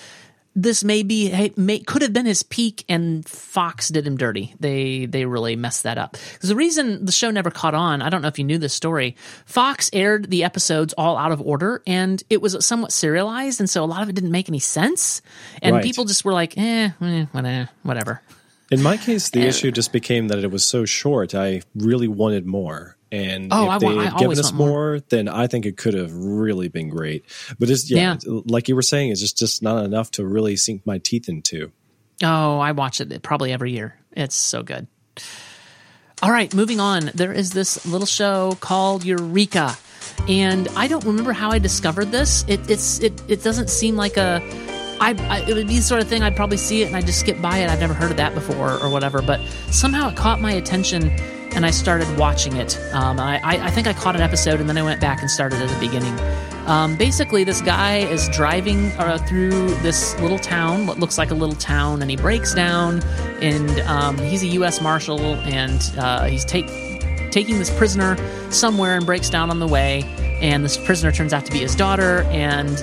Speaker 2: this may be may, could have been his peak, and Fox did him dirty. They they really messed that up. Because the reason the show never caught on, I don't know if you knew this story. Fox aired the episodes all out of order, and it was somewhat serialized, and so a lot of it didn't make any sense, and
Speaker 1: Right.
Speaker 2: people just were like, eh, eh whatever, whatever.
Speaker 1: In my case, the issue just became that it was so short. I really wanted more. And
Speaker 2: Oh,
Speaker 1: if
Speaker 2: I
Speaker 1: they
Speaker 2: want- I
Speaker 1: had given us
Speaker 2: more.
Speaker 1: more, then I think it could have really been great. But it's yeah, like you were saying, it's just just not enough to really sink my teeth into.
Speaker 2: Oh, I watch it probably every year. It's so good. All right, moving on. There is this little show called Eureka, and I don't remember how I discovered this. It it's it it doesn't seem like a. I, I it would be the sort of thing I'd probably see it and I'd just skip by it. I've never heard of that before or whatever, but somehow it caught my attention and I started watching it. Um, I, I think I caught an episode and then I went back and started at the beginning. Um, basically, this guy is driving uh, through this little town, what looks like a little town, and he breaks down. And um, he's a U.S. Marshal, and uh, he's take, taking this prisoner somewhere and breaks down on the way. And this prisoner turns out to be his daughter, and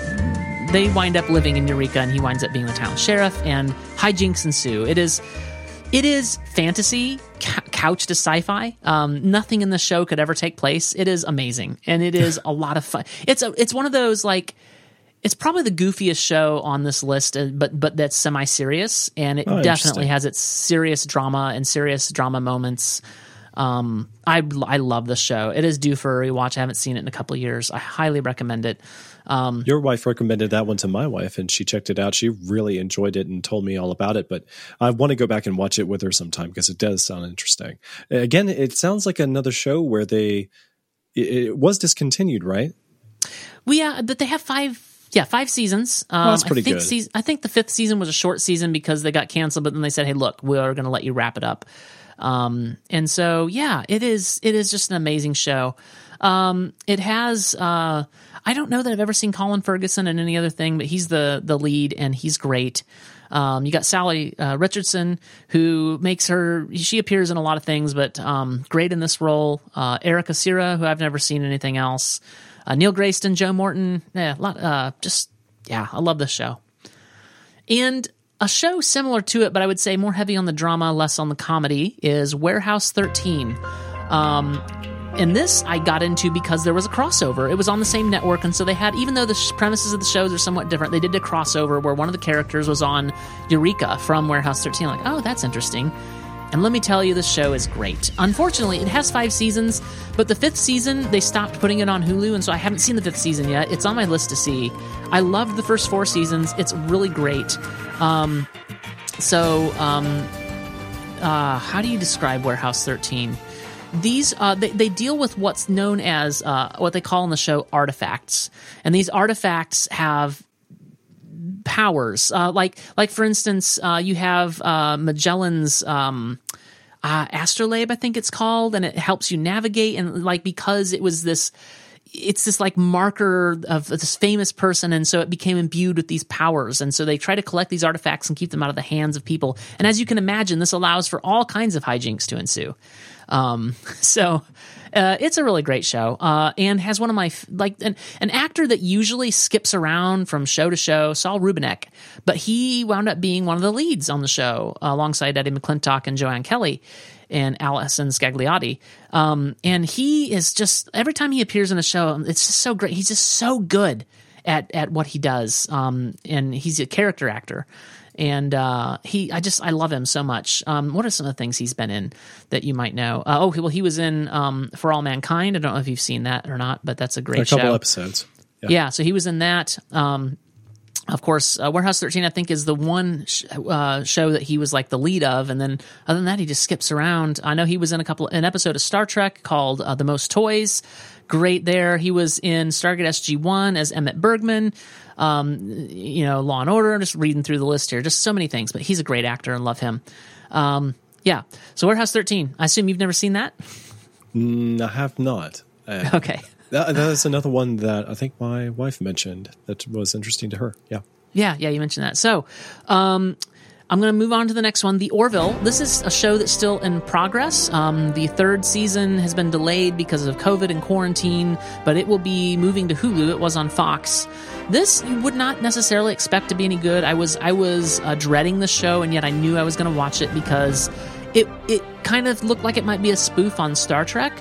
Speaker 2: they wind up living in Eureka, and he winds up being the town sheriff, and hijinks ensue. It is it is fantasy cou- couched to sci-fi. Um, nothing in the show could ever take place. It is amazing, and it is a lot of fun. It's a, it's one of those like it's probably the goofiest show on this list, uh, but but that's semi-serious, and it
Speaker 1: Oh,
Speaker 2: definitely has its serious drama and serious drama moments. Um, I I love the show. It is due for a rewatch. I haven't seen it in a couple of years. I highly recommend it. Um,
Speaker 1: Your wife recommended that one to my wife, and she checked it out. She really enjoyed it and told me all about it. But I want to go back and watch it with her sometime because it does sound interesting. Again, it sounds like another show where they it, it was discontinued, right?
Speaker 2: Well, yeah, but they have five. Yeah, five seasons. Um,
Speaker 1: that's pretty
Speaker 2: I think
Speaker 1: good.
Speaker 2: seas- I think the fifth season was a short season because they got canceled, but then they said, "Hey, look, we are going to let you wrap it up." Um, and so, yeah, it is. It is just an amazing show. Um, it has. Uh, I don't know that I've ever seen Colin Ferguson in any other thing, but he's the the lead, and he's great. Um, you got Salli uh, Richardson, who makes her. She appears in a lot of things, but um, great in this role. Uh, Erica Cerra, who I've never seen anything else. Uh, Neil Grayston, Joe Morton. Yeah, a lot. Uh, just yeah, I love this show. And a show similar to it, but I would say more heavy on the drama, less on the comedy, is Warehouse 13. Um, and this I got into because there was a crossover. It was on the same network, and so they had, even though the premises of the shows are somewhat different, they did a crossover where one of the characters was on Eureka from Warehouse 13. I'm like, oh, that's interesting. And let me tell you, this show is great. Unfortunately, it has five seasons, but the fifth season, they stopped putting it on Hulu, and so I haven't seen the fifth season yet. It's on my list to see. I loved the first four seasons, it's really great. Um, so, um, uh, how do you describe Warehouse 13? These uh, they, they deal with what's known as uh, what they call in the show artifacts, and these artifacts have powers. Uh, like like for instance, uh, you have uh, Magellan's um, uh, astrolabe, I think it's called, and it helps you navigate. And like because it was this, it's this like marker of this famous person, and so it became imbued with these powers. And so they try to collect these artifacts and keep them out of the hands of people. And as you can imagine, this allows for all kinds of hijinks to ensue. Um, so uh, it's a really great show, uh, and has one of my like an, an actor that usually skips around from show to show, Saul Rubinek, but he wound up being one of the leads on the show uh, alongside Eddie McClintock and Joanne Kelly and Allison Scagliotti. Um, and he is just every time he appears in a show, it's just so great. He's just so good at at what he does, um, and he's a character actor and uh, he I just I love him so much. Um, what are some of the things he's been in that you might know? Uh, oh, well, he was in um, For All Mankind. I don't know if you've seen that or not, but that's a great
Speaker 1: a couple
Speaker 2: show.
Speaker 1: episodes.
Speaker 2: Yeah. yeah. so he was in that. Um, of course, uh, Warehouse 13, I think, is the one sh- uh, show that he was like the lead of. And then other than that, he just skips around. I know he was in a couple, an episode of Star Trek called uh, The Most Toys. Great there. He was in Stargate SG 1 as Emmett Bregman um, you know, Law and Order. I'm just reading through the list here, just so many things. But he's a great actor and love him. Um, yeah. So Warehouse 13. I assume you've never seen that.
Speaker 1: Mm, I have not. Uh,
Speaker 2: okay.
Speaker 1: That, that's another one that I think my wife mentioned that was interesting to her. Yeah.
Speaker 2: Yeah, yeah, you mentioned that. So, um, I'm going to move on to the next one, The Orville. This is a show that's still in progress. Um, the third season has been delayed because of COVID and quarantine, but it will be moving to Hulu. It was on Fox. This you would not necessarily expect to be any good. I was I was uh, dreading the show, and yet I knew I was going to watch it because it it kind of looked like it might be a spoof on Star Trek.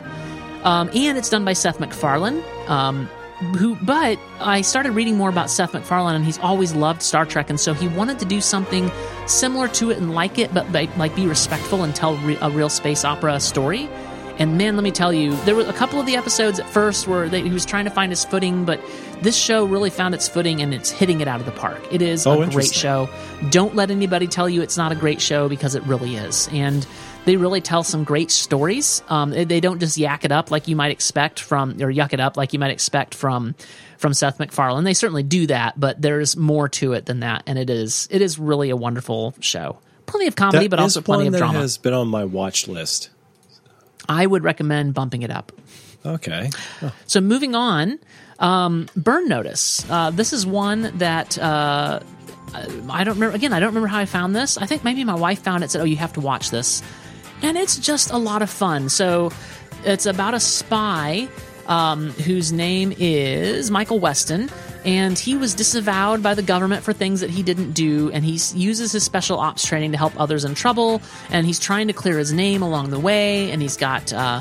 Speaker 2: Um, and it's done by Seth MacFarlane. Um, who but I started reading more about Seth MacFarlane and he's always loved Star Trek and so he wanted to do something similar to it and like it but like be respectful and tell a real space opera story. And man, let me tell you, there were a couple of the episodes at first where they, he was trying to find his footing, but this show really found its footing and it's hitting it out of the park. It is oh, a great show. Don't let anybody tell you it's not a great show because it really is. And they really tell some great stories. Um, they don't just yak it up like you might expect from, or yuck it up like you might expect from from Seth MacFarlane. They certainly do that, but there's more to it than that, and it is it is really a wonderful show. Plenty of comedy,
Speaker 1: that
Speaker 2: but also plenty of drama.
Speaker 1: Has been on my watch list.
Speaker 2: I would recommend bumping it up.
Speaker 1: Okay.
Speaker 2: Oh. So moving on, um, Burn Notice. Uh, this is one that. Uh, I don't remember. Again, I don't remember how I found this. I think maybe my wife found it. Said, "Oh, you have to watch this." and it's just a lot of fun. So it's about a spy um, whose name is Michael Weston, and he was disavowed by the government for things that he didn't do, and he uses his special ops training to help others in trouble, and he's trying to clear his name along the way, and he's got. Uh,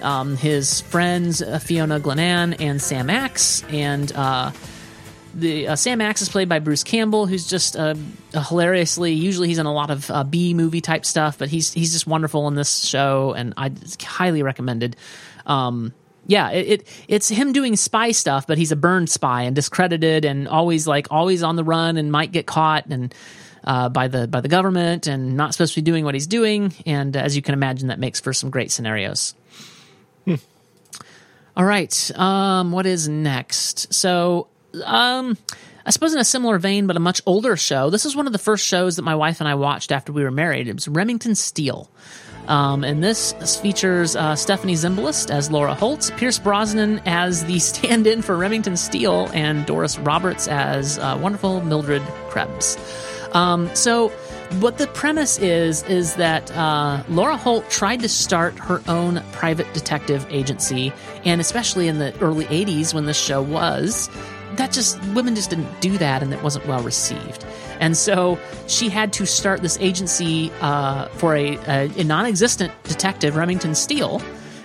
Speaker 2: um, his friends uh, Fiona Glenanne and Sam Axe, and uh, the uh, Sam Axe is played by Bruce Campbell, who's just uh, hilariously. Usually, he's in a lot of uh, B movie type stuff, but he's he's just wonderful in this show, and I highly recommended. Um, yeah, it, it, it's him doing spy stuff, but he's a burned spy and discredited, and always like always on the run, and might get caught and uh, by the by the government, and not supposed to be doing what he's doing. And as you can imagine, that makes for some great scenarios. Hmm. All right, um, what is next? So um, I suppose in a similar vein, but a much older show. This is one of the first shows that my wife and I watched after we were married. It was Remington Steele. Um, and this features uh, Stephanie Zimbalist as Laura Holt, Pierce Brosnan as the stand in for Remington Steele, and Doris Roberts as uh, wonderful Mildred Krebs. Um, so, what the premise is, is that uh, Laura Holt tried to start her own private detective agency, and especially in the early 80s when this show was, that just women just didn't do that and it wasn't well received. And so she had to start this agency uh, for a, a, a, non-existent detective remington steele.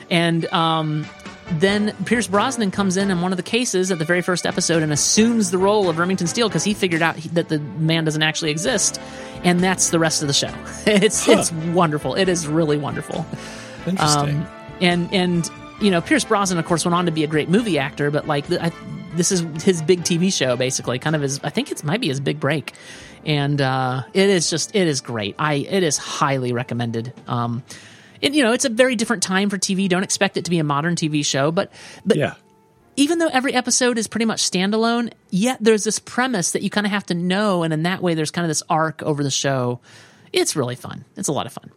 Speaker 2: And um, then pierce brosnan comes in in one of the cases at the very first episode and assumes the role of remington steele because he figured out that the man doesn't actually exist. And that's the rest of the show. It's huh. it's wonderful. It is really wonderful.
Speaker 1: Interesting. Um,
Speaker 2: and and you know pierce brosnan of course went on to be a great movie actor but like the, I, this is his big TV show, basically, kind of his. I think it might be his big break, and uh, it is just it is great. I it is highly recommended. Um, it, you know, it's a very different time for TV. Don't expect it to be a modern TV show, but but
Speaker 1: yeah.
Speaker 2: Even though every episode is pretty much standalone, yet there's this premise that you kind of have to know, and in that way, there's kind of this arc over the show. It's really fun. It's a lot of fun.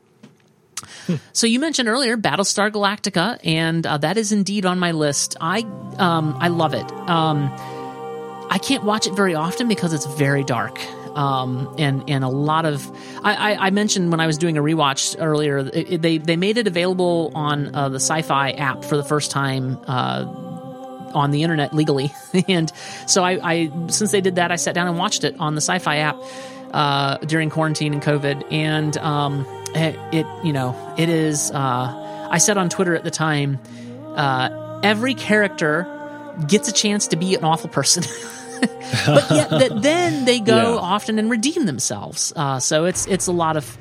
Speaker 2: So you mentioned earlier Battlestar Galactica, and uh, that is indeed on my list. I um, I love it. Um, I can't watch it very often because it's very dark. um, and and a lot of I, I, I, mentioned when I was doing a rewatch earlier, it, it, they they made it available on uh, the Sci-Fi app for the first time. Uh, on the internet legally, and so I, I, since they did that, I sat down and watched it on the Sci-Fi app uh, during quarantine and COVID, and um, it, it, you know it is. Uh, I said on Twitter at the time, uh, every character gets a chance to be an awful person. but yet that then they go yeah. often and redeem themselves. Uh, so it's it's a lot of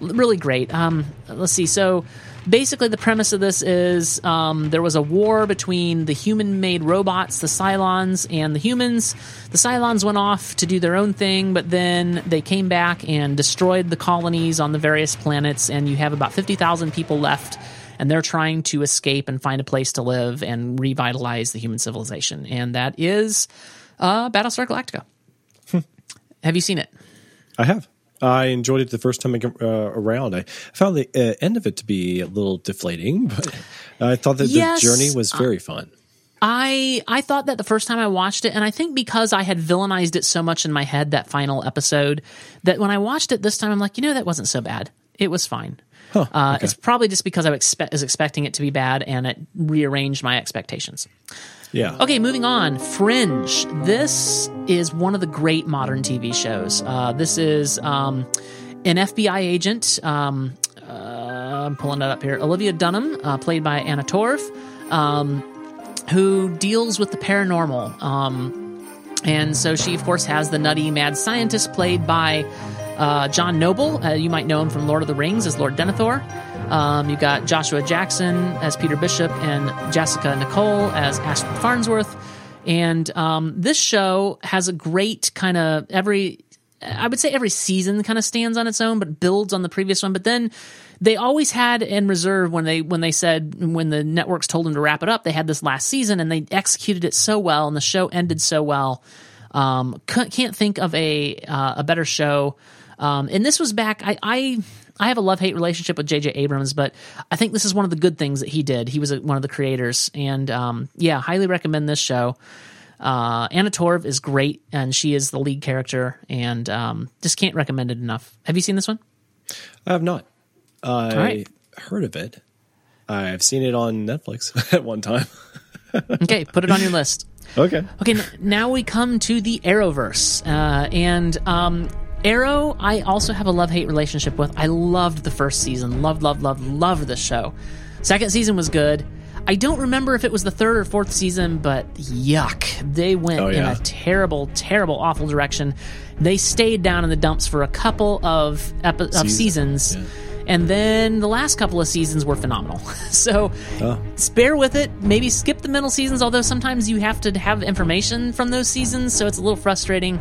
Speaker 2: really great. Um, let's see. So basically, the premise of this is um, there was a war between the human-made robots, the Cylons, and the humans. The Cylons went off to do their own thing, but then they came back and destroyed the colonies on the various planets, and you have about fifty thousand people left and they're trying to escape and find a place to live and revitalize the human civilization. And that is uh, Battlestar Galactica. have you seen it?
Speaker 1: I have. I enjoyed it the first time I, uh, around. I found the uh, end of it to be a little deflating, but I thought that yes, the journey was very fun.
Speaker 2: I I thought that the first time I watched it, and I think because I had villainized it so much in my head that final episode, that when I watched it this time, I'm like, you know, that wasn't so bad. It was fine. Huh, uh. It's probably just because I expe- was expecting it to be bad, and it rearranged my expectations.
Speaker 1: Yeah.
Speaker 2: Okay, moving on. Fringe. This is one of the great modern TV shows. Uh, this is um, an FBI agent. Um, uh, I'm pulling it up here. Olivia Dunham, uh, played by Anna Torv, um, who deals with the paranormal. Um, and so she, of course, has the nutty mad scientist played by uh, John Noble, uh, you might know him from Lord of the Rings as Lord Denethor. Um, you got Joshua Jackson as Peter Bishop and Jasika Nicole as Astrid Farnsworth. And um, this show has a great kind of every, I would say every season kind of stands on its own, but builds on the previous one. But then they always had in reserve when they when they said when the networks told them to wrap it up, they had this last season and they executed it so well, and the show ended so well. Um, can't think of a uh, a better show um, and this was back. I, I I have a love hate relationship with J.J. Abrams, but I think this is one of the good things that he did. He was a, one of the creators, and um, yeah, highly recommend this show. Uh, Anna Torv is great, and she is the lead character, and um, just can't recommend it enough. Have you seen this one?
Speaker 1: I have not. I right. heard of it. I've seen it on Netflix at one time.
Speaker 2: okay, put it on your list.
Speaker 1: Okay.
Speaker 2: Okay. Now we come to the Arrowverse, uh, and um, Arrow, I also have a love hate relationship with. I loved the first season. Loved, loved, loved, loved the show. Second season was good. I don't remember if it was the third or fourth season, but yuck. They went oh, yeah. in a terrible, terrible, awful direction. They stayed down in the dumps for a couple of, epi- of seasons. Yeah. And then the last couple of seasons were phenomenal. so oh. bear with it. Maybe skip the middle seasons, although sometimes you have to have information from those seasons, so it's a little frustrating.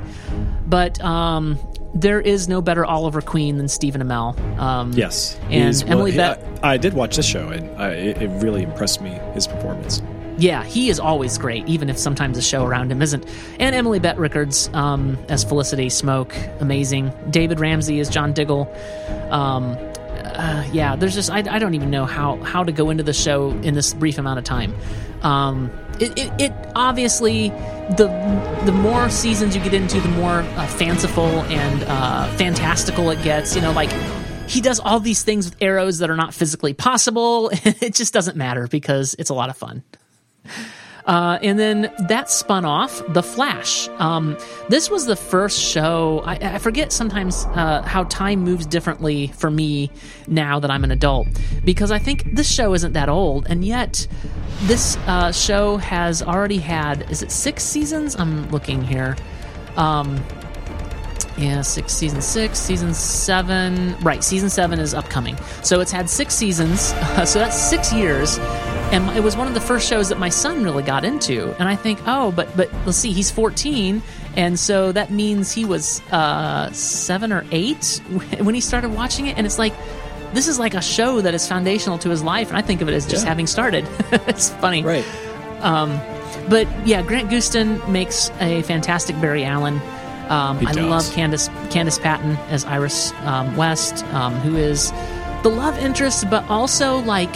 Speaker 2: But um, there is no better Oliver Queen than Stephen Amell. Um,
Speaker 1: yes,
Speaker 2: and Emily well,
Speaker 1: Bett. I, I, did watch this show, and I, it, it really impressed me his performance.
Speaker 2: Yeah, he is always great, even if sometimes the show around him isn't. And Emily Bett Rickards um, as Felicity Smoak, amazing. David Ramsey as John Diggle. Um, uh, yeah, there's just I, I, don't even know how how to go into the show in this brief amount of time. Um, it, it, it, obviously the the more seasons you get into, the more uh, fanciful and uh, fantastical it gets. You know, like he does all these things with arrows that are not physically possible. it just doesn't matter because it's a lot of fun. Uh, and then that spun off The Flash. Um, this was the first show. I, I forget sometimes uh, how time moves differently for me now that I'm an adult because I think this show isn't that old, and yet this uh, show has already had is it six seasons? I'm looking here. Um, yeah, six season six, season seven. Right, season seven is upcoming. So it's had six seasons. Uh, so that's six years, and it was one of the first shows that my son really got into. And I think, oh, but but let's see, he's 14, and so that means he was uh, seven or eight when he started watching it. And it's like, this is like a show that is foundational to his life, and I think of it as just yeah. having started. it's funny,
Speaker 1: right?
Speaker 2: Um, but yeah, Grant Gustin makes a fantastic Barry Allen. Um, I love Candice Candice Patton as Iris um, West, um, who is the love interest, but also like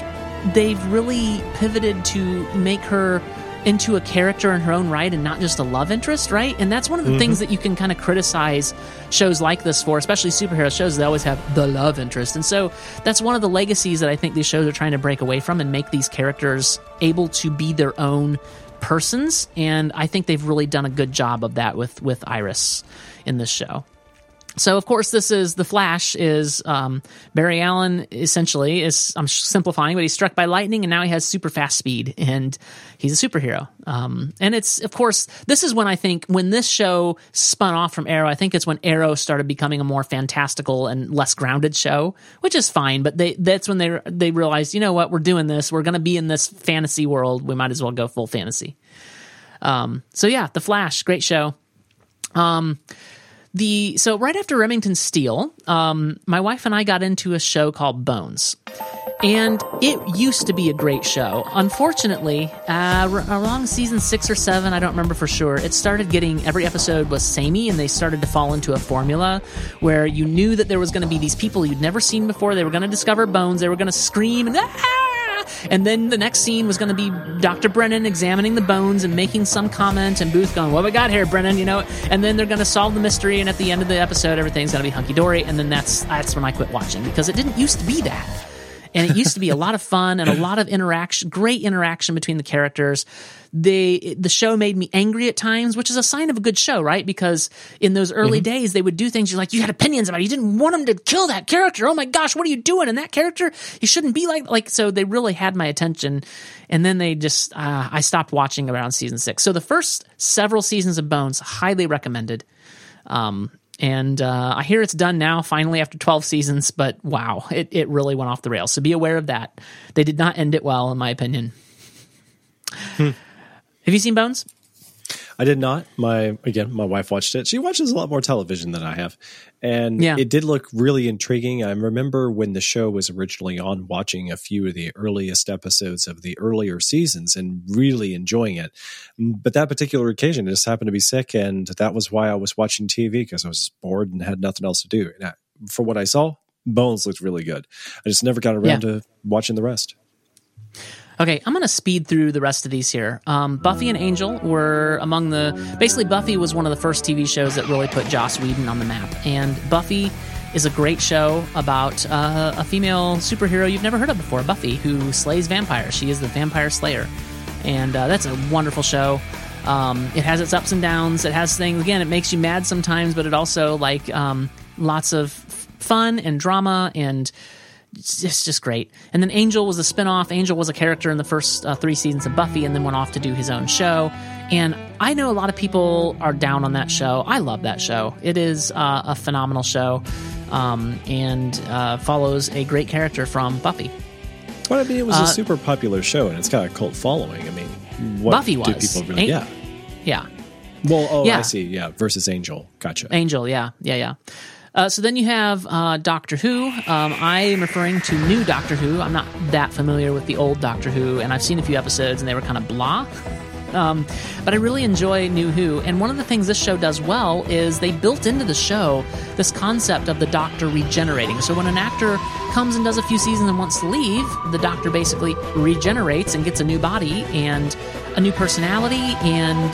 Speaker 2: they've really pivoted to make her into a character in her own right and not just a love interest, right? And that's one of the things that you can kind of criticize shows like this for, especially superhero shows. They always have the love interest. And so that's one of the legacies that I think these shows are trying to break away from and make these characters able to be their own persons. And I think they've really done a good job of that with, with Iris in this show. So of course this is the Flash is um, Barry Allen essentially is I'm simplifying, but he's struck by lightning and now he has super fast speed and he's a superhero. Um, and it's of course this is when I think when this show spun off from Arrow, I think it's when Arrow started becoming a more fantastical and less grounded show, which is fine. But they that's when they they realized you know what we're doing this we're going to be in this fantasy world we might as well go full fantasy. Um, so yeah, the Flash, great show. Um, the so right after Remington Steele, um, my wife and I got into a show called Bones, and it used to be a great show. Unfortunately, uh, along season six or seven, I don't remember for sure. It started getting every episode was samey, and they started to fall into a formula where you knew that there was going to be these people you'd never seen before. They were going to discover bones. They were going to scream and. Ah! And then the next scene was going to be Dr. Brennan examining the bones and making some comment, and Booth going, What we got here, Brennan? You know, and then they're going to solve the mystery, and at the end of the episode, everything's going to be hunky dory. And then that's that's when I quit watching because it didn't used to be that. And it used to be a lot of fun and a lot of interaction, great interaction between the characters they the show made me angry at times, which is a sign of a good show, right? Because in those early mm-hmm. days, they would do things you're like, you had opinions about. It. You didn't want them to kill that character. Oh my gosh, what are you doing? And that character, he shouldn't be like like. So they really had my attention, and then they just uh, I stopped watching around season six. So the first several seasons of Bones, highly recommended. Um, and uh, I hear it's done now, finally after 12 seasons. But wow, it, it really went off the rails. So be aware of that. They did not end it well, in my opinion. Hmm. Have you seen Bones?
Speaker 1: I did not. My again, my wife watched it. She watches a lot more television than I have, and yeah. it did look really intriguing. I remember when the show was originally on, watching a few of the earliest episodes of the earlier seasons and really enjoying it. Mm, but that particular occasion, I just happened to be sick, and that was why I was watching TV because I was bored and had nothing else to do. And I, for what I saw, Bones looked really good. I just never got around yeah. to watching the rest.
Speaker 2: Okay, I'm to speed through the rest of these here. Um, Buffy and Angel were among the. Basically, Buffy was one of the first TV shows that really put Joss Whedon on the map. And Buffy is a great show about uh, a female superhero you've never heard of before, Buffy, who slays vampires. She is the vampire slayer. And uh, that's a wonderful show. Um, it has its ups and downs. It has things, again, it makes you mad sometimes, but it also, like, um, lots of fun and drama and it's just, just great. And then Angel was a spinoff. Angel was a character in the first uh, three seasons of Buffy and then went off to do his own show. And I know a lot of people are down on that show. I love that show. It is uh, a phenomenal show um, and uh, follows a great character from Buffy.
Speaker 1: Well, I mean, it was a uh, super popular show and it's got a cult following. I mean, what
Speaker 2: Buffy was.
Speaker 1: do people really? yeah.
Speaker 2: Yeah.
Speaker 1: Well, oh, yeah. I see. Yeah, versus Angel. Gotcha.
Speaker 2: Angel, yeah, yeah, yeah. Uh, so then you have uh, Doctor Who. Um, I am referring to new Doctor Who. I'm not that familiar with the old Doctor Who, and I've seen a few episodes and they were kind of blah. Um, but I really enjoy New Who. And one of the things this show does well is they built into the show this concept of the Doctor regenerating. So when an actor comes and does a few seasons and wants to leave, the Doctor basically regenerates and gets a new body and a new personality and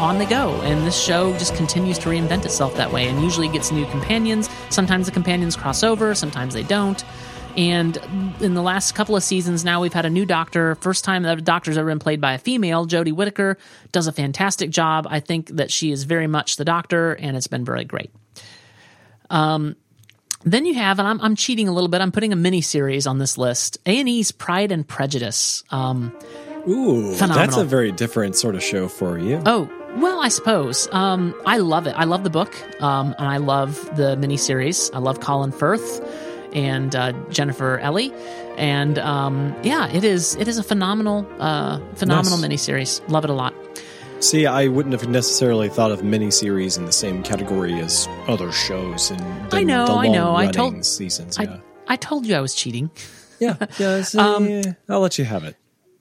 Speaker 2: on the go. And this show just continues to reinvent itself that way and usually gets new companions. Sometimes the companions cross over, sometimes they don't. And in the last couple of seasons now, we've had a new doctor. First time that a doctor's ever been played by a female. Jodie Whittaker does a fantastic job. I think that she is very much the doctor, and it's been very great. Um, then you have, and I'm, I'm cheating a little bit. I'm putting a mini series on this list. A and E's Pride and Prejudice. Um,
Speaker 1: Ooh, phenomenal. that's a very different sort of show for you.
Speaker 2: Oh, well, I suppose. Um, I love it. I love the book, um, and I love the miniseries. I love Colin Firth and uh, Jennifer Ehle. and um, yeah, it is. It is a phenomenal, uh, phenomenal nice. miniseries. Love it a lot.
Speaker 1: See, I wouldn't have necessarily thought of miniseries in the same category as other shows and
Speaker 2: I know,
Speaker 1: I
Speaker 2: know. I told
Speaker 1: seasons.
Speaker 2: Yeah. I, I told you I was cheating.
Speaker 1: Yeah, yeah. um, I'll let you have it.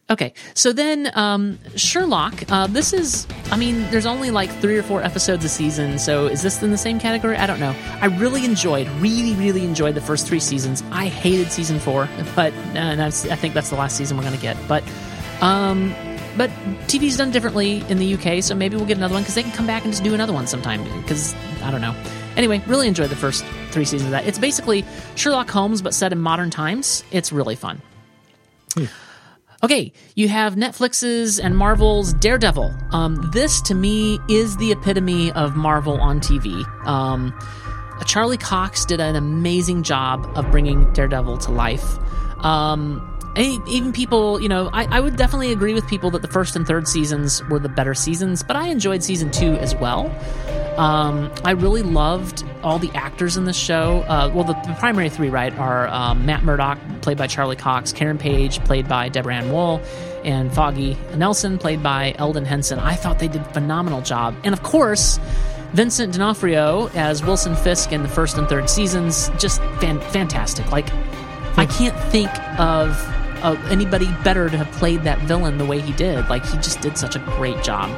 Speaker 2: Okay, so then um, Sherlock. Uh, this is, I mean, there's only like three or four episodes a season, so is this in the same category? I don't know. I really enjoyed, really, really enjoyed the first three seasons. I hated season four, but and I think that's the last season we're going to get. But um, but TV's done differently in the UK, so maybe we'll get another one because they can come back and just do another one sometime. Because I don't know. Anyway, really enjoyed the first three seasons of that. It's basically Sherlock Holmes but set in modern times. It's really fun. Okay, you have Netflix's and Marvel's Daredevil. Um, this to me is the epitome of Marvel on TV. Um, Charlie Cox did an amazing job of bringing Daredevil to life. Um, and even people, you know, I, I would definitely agree with people that the first and third seasons were the better seasons, but I enjoyed season two as well. Um, I really loved all the actors in this show. Uh, well, the, the primary three, right, are um, Matt Murdock, played by Charlie Cox, Karen Page, played by Deborah Ann Woll, and Foggy Nelson, played by Elden Henson. I thought they did a phenomenal job. And of course, Vincent D'Onofrio as Wilson Fisk in the first and third seasons, just fan- fantastic. Like, I can't think of uh, anybody better to have played that villain the way he did. Like, he just did such a great job.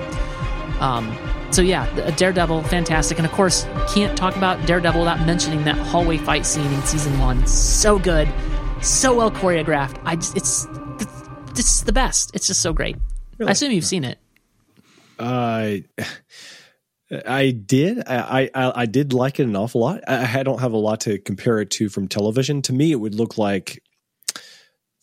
Speaker 2: Um, so yeah, Daredevil, fantastic, and of course, can't talk about Daredevil without mentioning that hallway fight scene in season one. So good, so well choreographed. I just, it's it's the best. It's just so great. Really? I assume you've seen it.
Speaker 1: Uh, I did. I, I, I did like it an awful lot. I, I don't have a lot to compare it to from television. To me, it would look like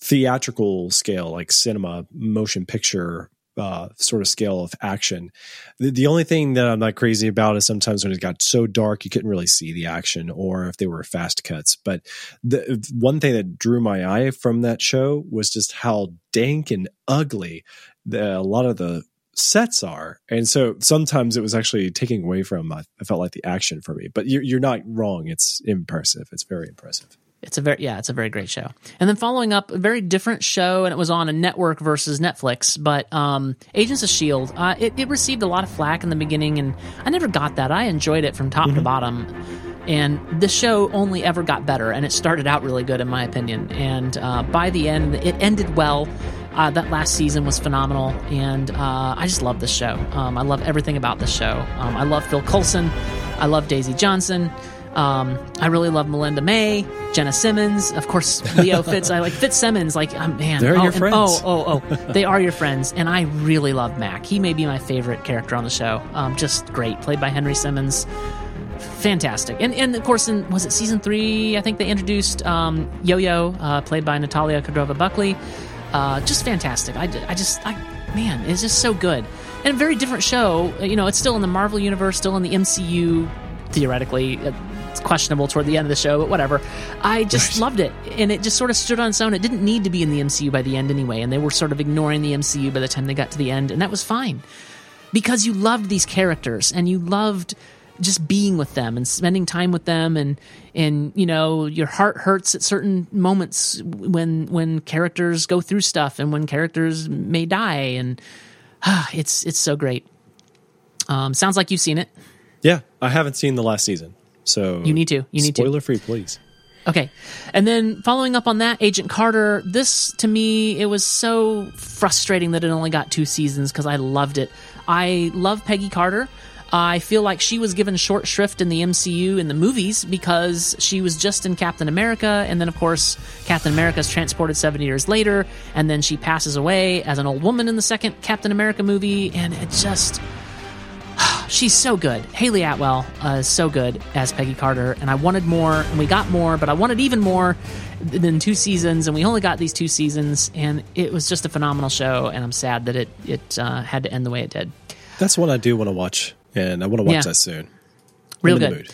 Speaker 1: theatrical scale, like cinema, motion picture uh, sort of scale of action. The, the, only thing that I'm not crazy about is sometimes when it got so dark, you couldn't really see the action or if they were fast cuts. But the one thing that drew my eye from that show was just how dank and ugly the, a lot of the sets are. And so sometimes it was actually taking away from, I felt like the action for me, but you're, you're not wrong. It's impressive. It's very impressive.
Speaker 2: It's a very yeah, it's a very great show. And then following up, a very different show, and it was on a network versus Netflix. But um, Agents of Shield, uh, it, it, received a lot of flack in the beginning, and I never got that. I enjoyed it from top mm-hmm. to bottom, and the show only ever got better. And it started out really good, in my opinion. And uh, by the end, it ended well. Uh, that last season was phenomenal, and uh, I just love this show. Um, I love everything about this show. Um, I love Phil Coulson. I love Daisy Johnson. Um, I really love Melinda May, Jemma Simmons, of course, Leo Fitz. I like Fitzsimmons. Like, um, man,
Speaker 1: they're
Speaker 2: oh,
Speaker 1: your friends.
Speaker 2: oh, oh, oh, they are your friends, and I really love Mack. He may be my favorite character on the show. Um, just great, played by Henry Simmons. Fantastic, and and of course, in was it season three? I think they introduced um, Yo Yo, uh, played by Natalia Cordova Buckley. Uh, just fantastic. I, I just, I, man, it's just so good. And a very different show. You know, it's still in the Marvel universe, still in the MCU, theoretically. It's questionable toward the end of the show, but whatever. I just right. loved it, and it just sort of stood on its own. It didn't need to be in the MCU by the end anyway, and they were sort of ignoring the MCU by the time they got to the end, and that was fine because you loved these characters and you loved just being with them and spending time with them and and you know your heart hurts at certain moments when when characters go through stuff and when characters may die and ah, it's it's so great um, sounds like you've seen it
Speaker 1: yeah i haven't seen the last season so
Speaker 2: you need to. You need
Speaker 1: spoiler to. free, please.
Speaker 2: Okay. And then following up on that, Agent Carter, this to me, it was so frustrating that it only got two seasons because I loved it. I love Peggy Carter. I feel like she was given short shrift in the MCU in the movies because she was just in Captain America, and then, of course, Captain America is transported seven years later, and then she passes away as an old woman in the second Captain America movie, and it just she's so good. Hayley Atwell uh, is so good as Peggy Carter, and I wanted more, and we got more, but I wanted even more than two seasons, and we only got these two seasons, and it was just a phenomenal show, and I'm sad that it it uh, had to end the way it did.
Speaker 1: That's what I do want to watch, and I want to watch yeah. that soon.
Speaker 2: Real good.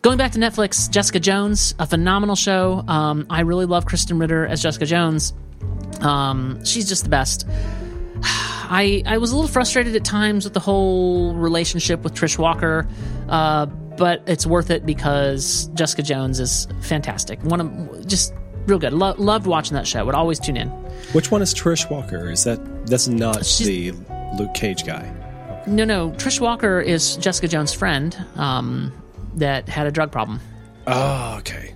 Speaker 2: Going back to Netflix, Jessica Jones, a phenomenal show. Um, I really love Krysten Ritter as Jessica Jones. Um, she's just the best. I I was a little frustrated at times with the whole relationship with Trish Walker, uh, but it's worth it because Jessica Jones is fantastic. One of just real good. Lo- loved watching that show. Would always tune in.
Speaker 1: Which one is Trish Walker? Is that that's not She's, the Luke Cage guy?
Speaker 2: No, no. Trish Walker is Jessica Jones' friend um, that had a drug problem.
Speaker 1: Oh, okay.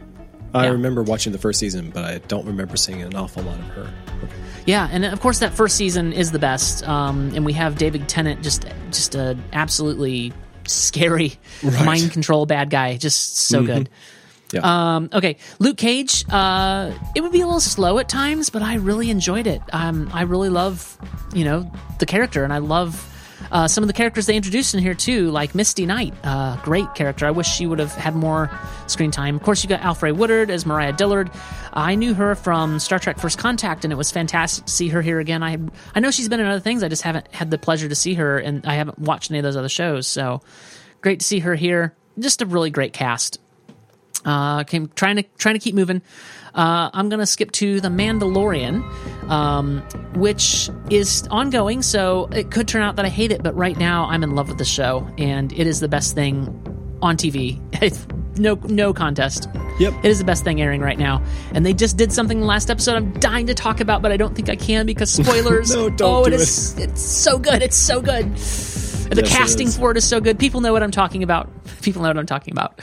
Speaker 1: I yeah. remember watching the first season, but I don't remember seeing an awful lot of her. Okay.
Speaker 2: Yeah, and of course that first season is the best. Um, and we have David Tennant, just just a absolutely scary right. mind control bad guy, just so mm-hmm. good.
Speaker 1: Yeah.
Speaker 2: Um, okay, Luke Cage. Uh, it would be a little slow at times, but I really enjoyed it. Um, I really love, you know, the character, and I love uh, some of the characters they introduced in here too, like Misty Knight. Uh, great character. I wish she would have had more screen time. Of course, you got Alfre Woodard as Mariah Dillard. I knew her from Star Trek: First Contact, and it was fantastic to see her here again. I I know she's been in other things. I just haven't had the pleasure to see her, and I haven't watched any of those other shows. So great to see her here. Just a really great cast. Uh, came trying to trying to keep moving. Uh, I'm gonna skip to the Mandalorian, um, which is ongoing. So it could turn out that I hate it, but right now I'm in love with the show, and it is the best thing on TV. No no contest.
Speaker 1: Yep.
Speaker 2: It is the best thing airing right now, and they just did something in the last episode. I'm dying to talk about, but I don't think I can because spoilers.
Speaker 1: No, don't
Speaker 2: oh,
Speaker 1: do
Speaker 2: it is. It's so good. It's so good. The
Speaker 1: Yes, it
Speaker 2: casting
Speaker 1: is.
Speaker 2: for it is so good. People know what I'm talking about. People know what I'm talking about.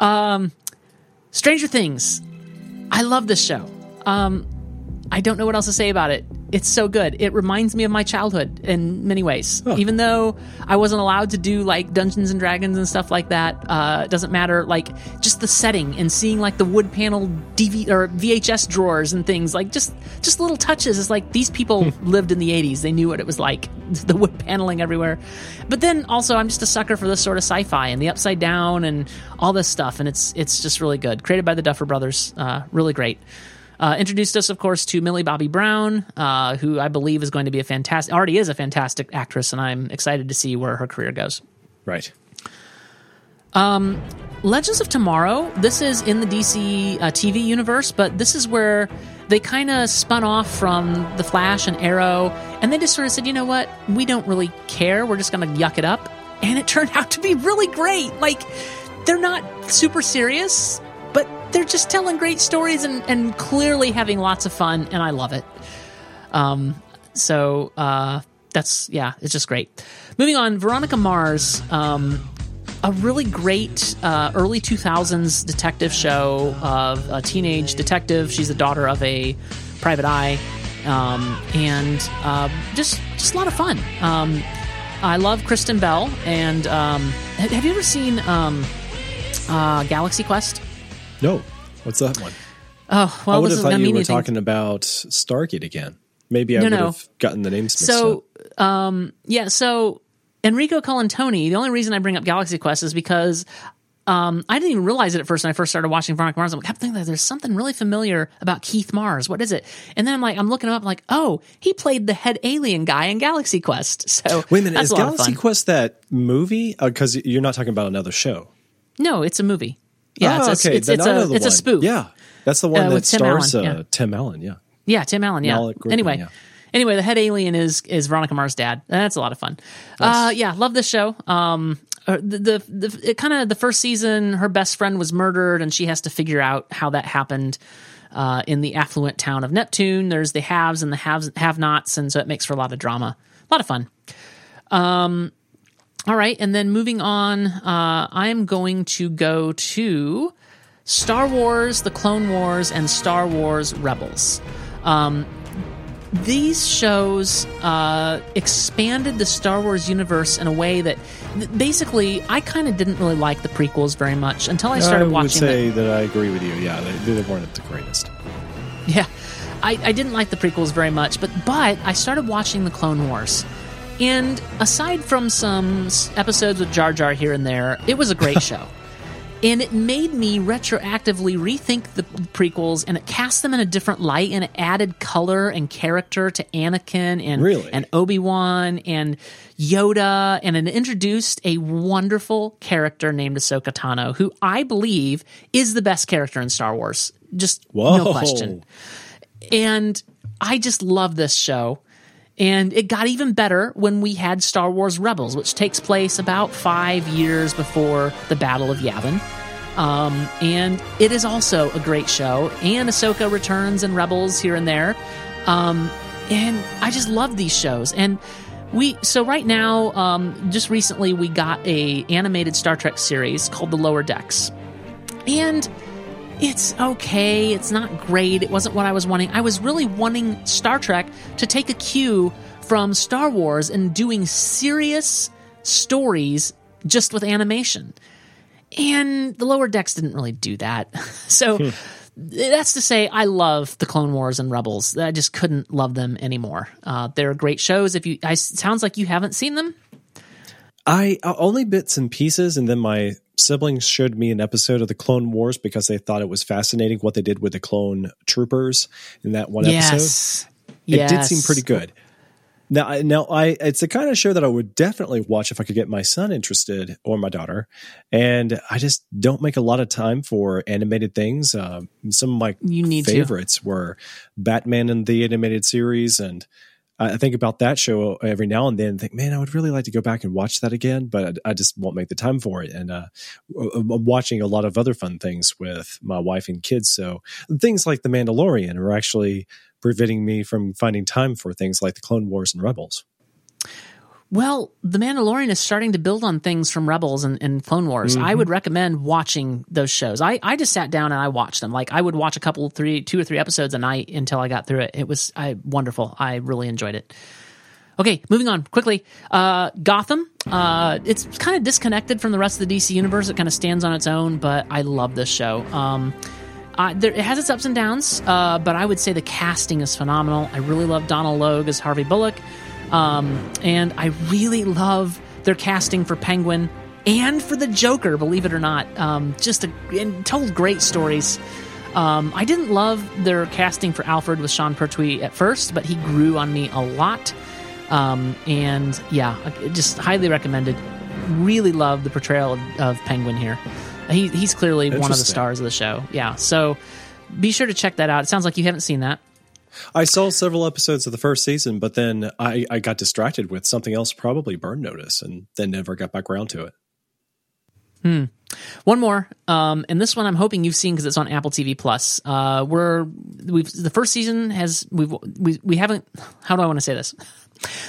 Speaker 2: Um, Stranger Things. I love this show. Um, I don't know what else to say about it. It's so good. It reminds me of my childhood in many ways. Even though I wasn't allowed to do like Dungeons and Dragons and stuff like that, uh, it doesn't matter. Like just the setting and seeing like the wood panel DV or VHS drawers and things like just just little touches. It's like these people lived in the '80s. They knew what it was like. The wood paneling everywhere. But then also, I'm just a sucker for this sort of sci-fi and the upside down and all this stuff. And it's it's just really good. Created by the Duffer Brothers. Uh, really great. Uh, introduced us, of course, to Millie Bobby Brown, uh, who I believe is going to be a fantastic, already is a fantastic actress, and I'm excited to see where her career goes.
Speaker 1: Right.
Speaker 2: Legends of Tomorrow, this is in the DC uh, TV universe, but this is where they kind of spun off from The Flash and Arrow, and they just sort of said, you know what, we don't really care, we're just going to yuck it up. And it turned out to be really great. Like, they're not super serious, they're just telling great stories and, and clearly having lots of fun, and I love it. Um, so uh, that's yeah, it's just great. Moving on, Veronica Mars, um, a really great uh, early two thousands detective show of a teenage detective. She's the daughter of a private eye, um, and uh, just just a lot of fun. Um, I love Kristen Bell, and um, have you ever seen um, uh, Galaxy Quest?
Speaker 1: No. What's that one?
Speaker 2: Oh
Speaker 1: I would have thought you were
Speaker 2: anything-
Speaker 1: talking about Stargate again. Maybe I
Speaker 2: No,
Speaker 1: would
Speaker 2: no.
Speaker 1: have gotten the names mixed
Speaker 2: So,
Speaker 1: up.
Speaker 2: um, yeah, so Enrico Colantoni, the only reason I bring up Galaxy Quest is because um, I didn't even realize it at first when I first started watching Veronica Mars. I'm like, I think that there's something really familiar about Keith Mars. What is it? And then I'm like, I'm looking him up, like, oh, he played the head alien guy in Galaxy Quest. So
Speaker 1: Wait a minute. is
Speaker 2: a
Speaker 1: Galaxy. Quest that movie? Because you're not talking about another show.
Speaker 2: No, it's a movie. Yeah,
Speaker 1: oh,
Speaker 2: it's a,
Speaker 1: okay.
Speaker 2: it's, it's a it's a spoof.
Speaker 1: Yeah. That's the one
Speaker 2: Uh,
Speaker 1: that
Speaker 2: Tim
Speaker 1: stars
Speaker 2: Allen,
Speaker 1: uh,
Speaker 2: yeah.
Speaker 1: Tim Allen. Yeah.
Speaker 2: Yeah, Tim Allen. Yeah.
Speaker 1: Griffin,
Speaker 2: anyway,
Speaker 1: yeah.
Speaker 2: anyway, the head alien is is Veronica Mars' dad. That's a lot of fun. Uh, yeah, love this show. Um, uh, the the, the kind of the first season, her best friend was murdered, and she has to figure out how that happened. Uh, in the affluent town of Neptune, there's the haves and the haves have-nots, and so it makes for a lot of drama, a lot of fun. Um, all right, and then moving on, uh, I'm going to go to Star Wars: The Clone Wars and Star Wars Rebels. Um, these shows uh, expanded the Star Wars universe in a way that th- basically I kind of didn't really like the prequels very much until I started
Speaker 1: I would
Speaker 2: watching
Speaker 1: say that I agree with you. Yeah, they, they weren't the greatest.
Speaker 2: Yeah, I, I didn't like the prequels very much, but but I started watching the Clone Wars, and aside from some episodes with Jar Jar here and there, it was a great show. And it made me retroactively rethink the prequels, and it cast them in a different light, and it added color and character to Anakin and
Speaker 1: Really?
Speaker 2: and Obi Wan and Yoda, and it introduced a wonderful character named Ahsoka Tano, who I believe is the best character in Star Wars. Just
Speaker 1: Whoa.
Speaker 2: no question and I just love this show. And it got even better when we had Star Wars Rebels, which takes place about five years before the Battle of Yavin. Um, and it is also a great show. And Ahsoka returns in Rebels here and there. Um, and I just love these shows. And we so right now, um, just recently, we got a animated Star Trek series called The Lower Decks, and it's okay. It's not great. It wasn't what I was wanting. I was really wanting Star Trek to take a cue from Star Wars and doing serious stories just with animation. and the lower decks didn't really do that. So
Speaker 1: Hmm.
Speaker 2: that's to say, I love the Clone Wars and Rebels. I just couldn't love them anymore. Uh, they're great shows. If you, I, sounds like you haven't seen them.
Speaker 1: I uh, only bits and pieces, and then my siblings showed me an episode of the Clone Wars because they thought it was fascinating what they did with the clone troopers in that one episode.
Speaker 2: Yes,
Speaker 1: It did seem pretty good. Now, I- now I it's the kind of show that I would definitely watch if I could get my son interested or my daughter, and I just don't make a lot of time for animated things. Um, some of my
Speaker 2: You need to.
Speaker 1: favorites were Batman in the animated series, and I think about that show every now and then. And think, man, I would really like to go back and watch that again, but I I just won't make the time for it. And uh, I'm watching a lot of other fun things with my wife and kids. So things like The Mandalorian are actually preventing me from finding time for things like the Clone Wars and Rebels.
Speaker 2: Well, The Mandalorian is starting to build on things from Rebels and, and Clone Wars. I would recommend watching those shows. I, I just sat down and I watched them. Like I would watch a couple, three, two or three episodes a night until I got through it. It was I, wonderful. I really enjoyed it. Okay, moving on quickly. Uh, Gotham. Uh, it's kind of disconnected from the rest of the DC universe. It kind of stands on its own, but I love this show. Um, uh, there, it has its ups and downs, uh, but I would say the casting is phenomenal. I really love Donal Logue as Harvey Bullock, um, and I really love their casting for Penguin and for the Joker. Believe it or not, um, just a, and told great stories. Um, I didn't love their casting for Alfred with Sean Pertwee at first, but he grew on me a lot. Um, and yeah, just highly recommended. Really love the portrayal of, of Penguin here. He, he's clearly one of the stars of the show. Yeah, so be sure to check that out. It sounds like you haven't seen that.
Speaker 1: I saw several episodes of the first season, but then I, I got distracted with something else, probably Burn Notice, and then never got back around to it.
Speaker 2: One more, um, and this one I'm hoping you've seen because it's on Apple TV Plus. Uh, we're we've the first season has we've we we haven't. How do I want to say this?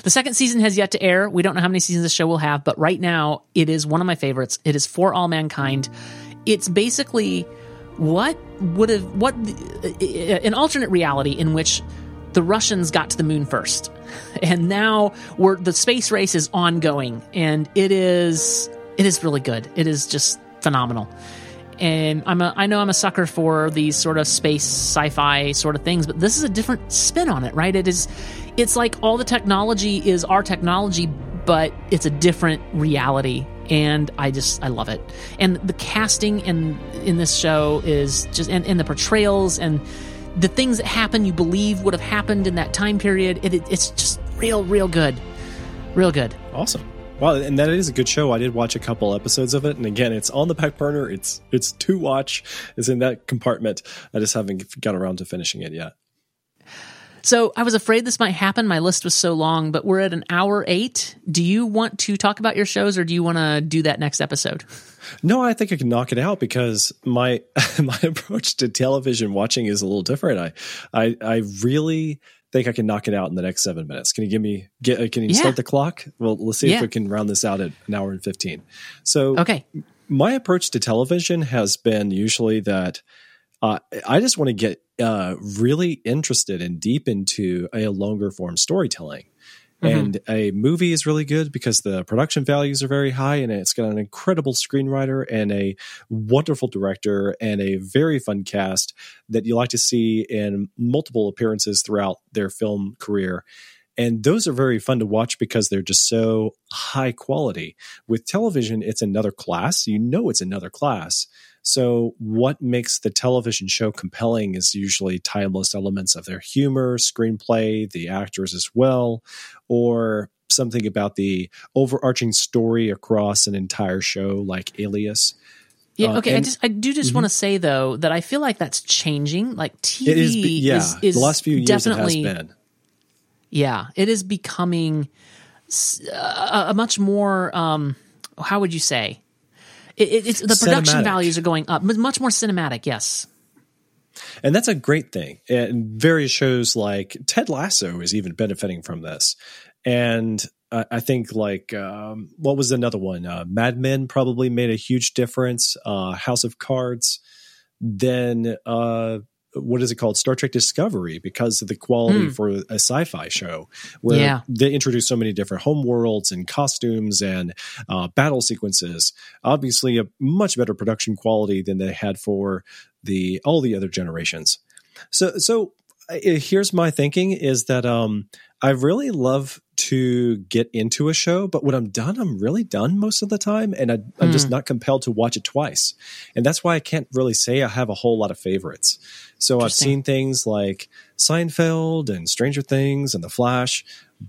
Speaker 2: The second season has yet to air. We don't know how many seasons the show will have, but right now it is one of my favorites. It is For All Mankind. It's basically what would have what uh, an alternate reality in which the Russians got to the moon first, and now we're the space race is ongoing, and it is it is really good. It is just phenomenal. And I'm a, I know I'm a sucker for these sort of space sci-fi sort of things, but this is a different spin on it, right? It is, it's like all the technology is our technology, but it's a different reality, and I just I love it. And the casting in in this show is just and, and the portrayals and the things that happen you believe would have happened in that time period. It, it, it's just real, real good, real good.
Speaker 1: Awesome. Well, and that is a good show. I did watch a couple episodes of it, and again, it's on the back burner. It's it's to watch. It's in that compartment. I just haven't got around to finishing it yet.
Speaker 2: So I was afraid this might happen. My list was so long, but we're at an hour eight. Do you want to talk about your shows, or do you want to do that next episode?
Speaker 1: No, I think I can knock it out because my my approach to television watching is a little different. I I, I really think I can knock it out in the next seven minutes. Can you give me get? uh, Can you
Speaker 2: Yeah.
Speaker 1: start the clock? Well, let's see
Speaker 2: Yeah.
Speaker 1: if we can round this out at an hour and fifteen. So
Speaker 2: Okay.
Speaker 1: my approach to television has been usually that uh, I just want to get uh, really interested and deep into a longer form storytelling. And a movie is really good because the production values are very high and it's got an incredible screenwriter and a wonderful director and a very fun cast that you like to see in multiple appearances throughout their film career. And those are very fun to watch because they're just so high quality. With television, it's another class. You know, it's another class. So, what makes the television show compelling is usually timeless elements of their humor, screenplay, the actors as well, or something about the overarching story across an entire show, like Alias.
Speaker 2: Yeah.
Speaker 1: Uh,
Speaker 2: Okay. I just I do just want to say though that I feel like that's changing. Like TV
Speaker 1: It is, yeah.
Speaker 2: is, is
Speaker 1: the last few years it has
Speaker 2: definitely
Speaker 1: been.
Speaker 2: yeah. It is becoming a much more um how would you say it, it, it's the production
Speaker 1: Cinematic.
Speaker 2: values are going up, much more cinematic. Yes.
Speaker 1: And that's a great thing. And various shows like Ted Lasso is even benefiting from this. And I I think like um, what was another one? Uh, Mad Men probably made a huge difference. Uh, House of Cards. Then uh, what is it called Star Trek Discovery because of the quality
Speaker 2: Mm.
Speaker 1: for a sci-fi show where
Speaker 2: Yeah.
Speaker 1: they introduce so many different home worlds and costumes and uh, battle sequences. Obviously, a much better production quality than they had for the all the other generations. So so here's my thinking is that um I really love to get into a show, but when I'm done, I'm really done most of the time, and I, I'm just hmm. not compelled to watch it twice, and that's why I can't really say I have a whole lot of favorites. So I've seen things like Seinfeld and Stranger Things and The Flash,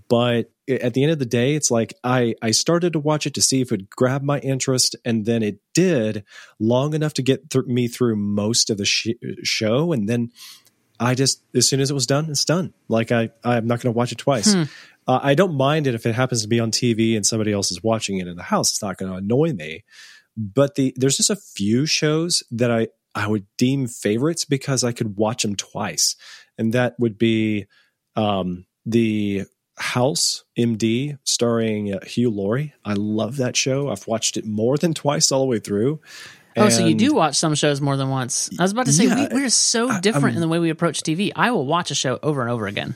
Speaker 1: but at the end of the day, it's like I I started to watch it to see if it grabbed my interest, and then it did long enough to get th- me through most of the sh- show, and then I just as soon as it was done, it's done. Like I I'm not going to watch it twice.
Speaker 2: Hmm.
Speaker 1: Uh, I don't mind it if it happens to be on TV and somebody else is watching it in the house. It's not going to annoy me. But the there's just a few shows that I I would deem favorites because I could watch them twice, and that would be um, the House MD starring uh, Hugh Laurie. I love that show. I've watched it more than twice all the way through.
Speaker 2: Oh, so you do watch some shows more than once. I was about to say
Speaker 1: Yeah,
Speaker 2: we, we're so
Speaker 1: I-
Speaker 2: different
Speaker 1: I'm-
Speaker 2: in the way we approach TV. I will watch a show over and over again.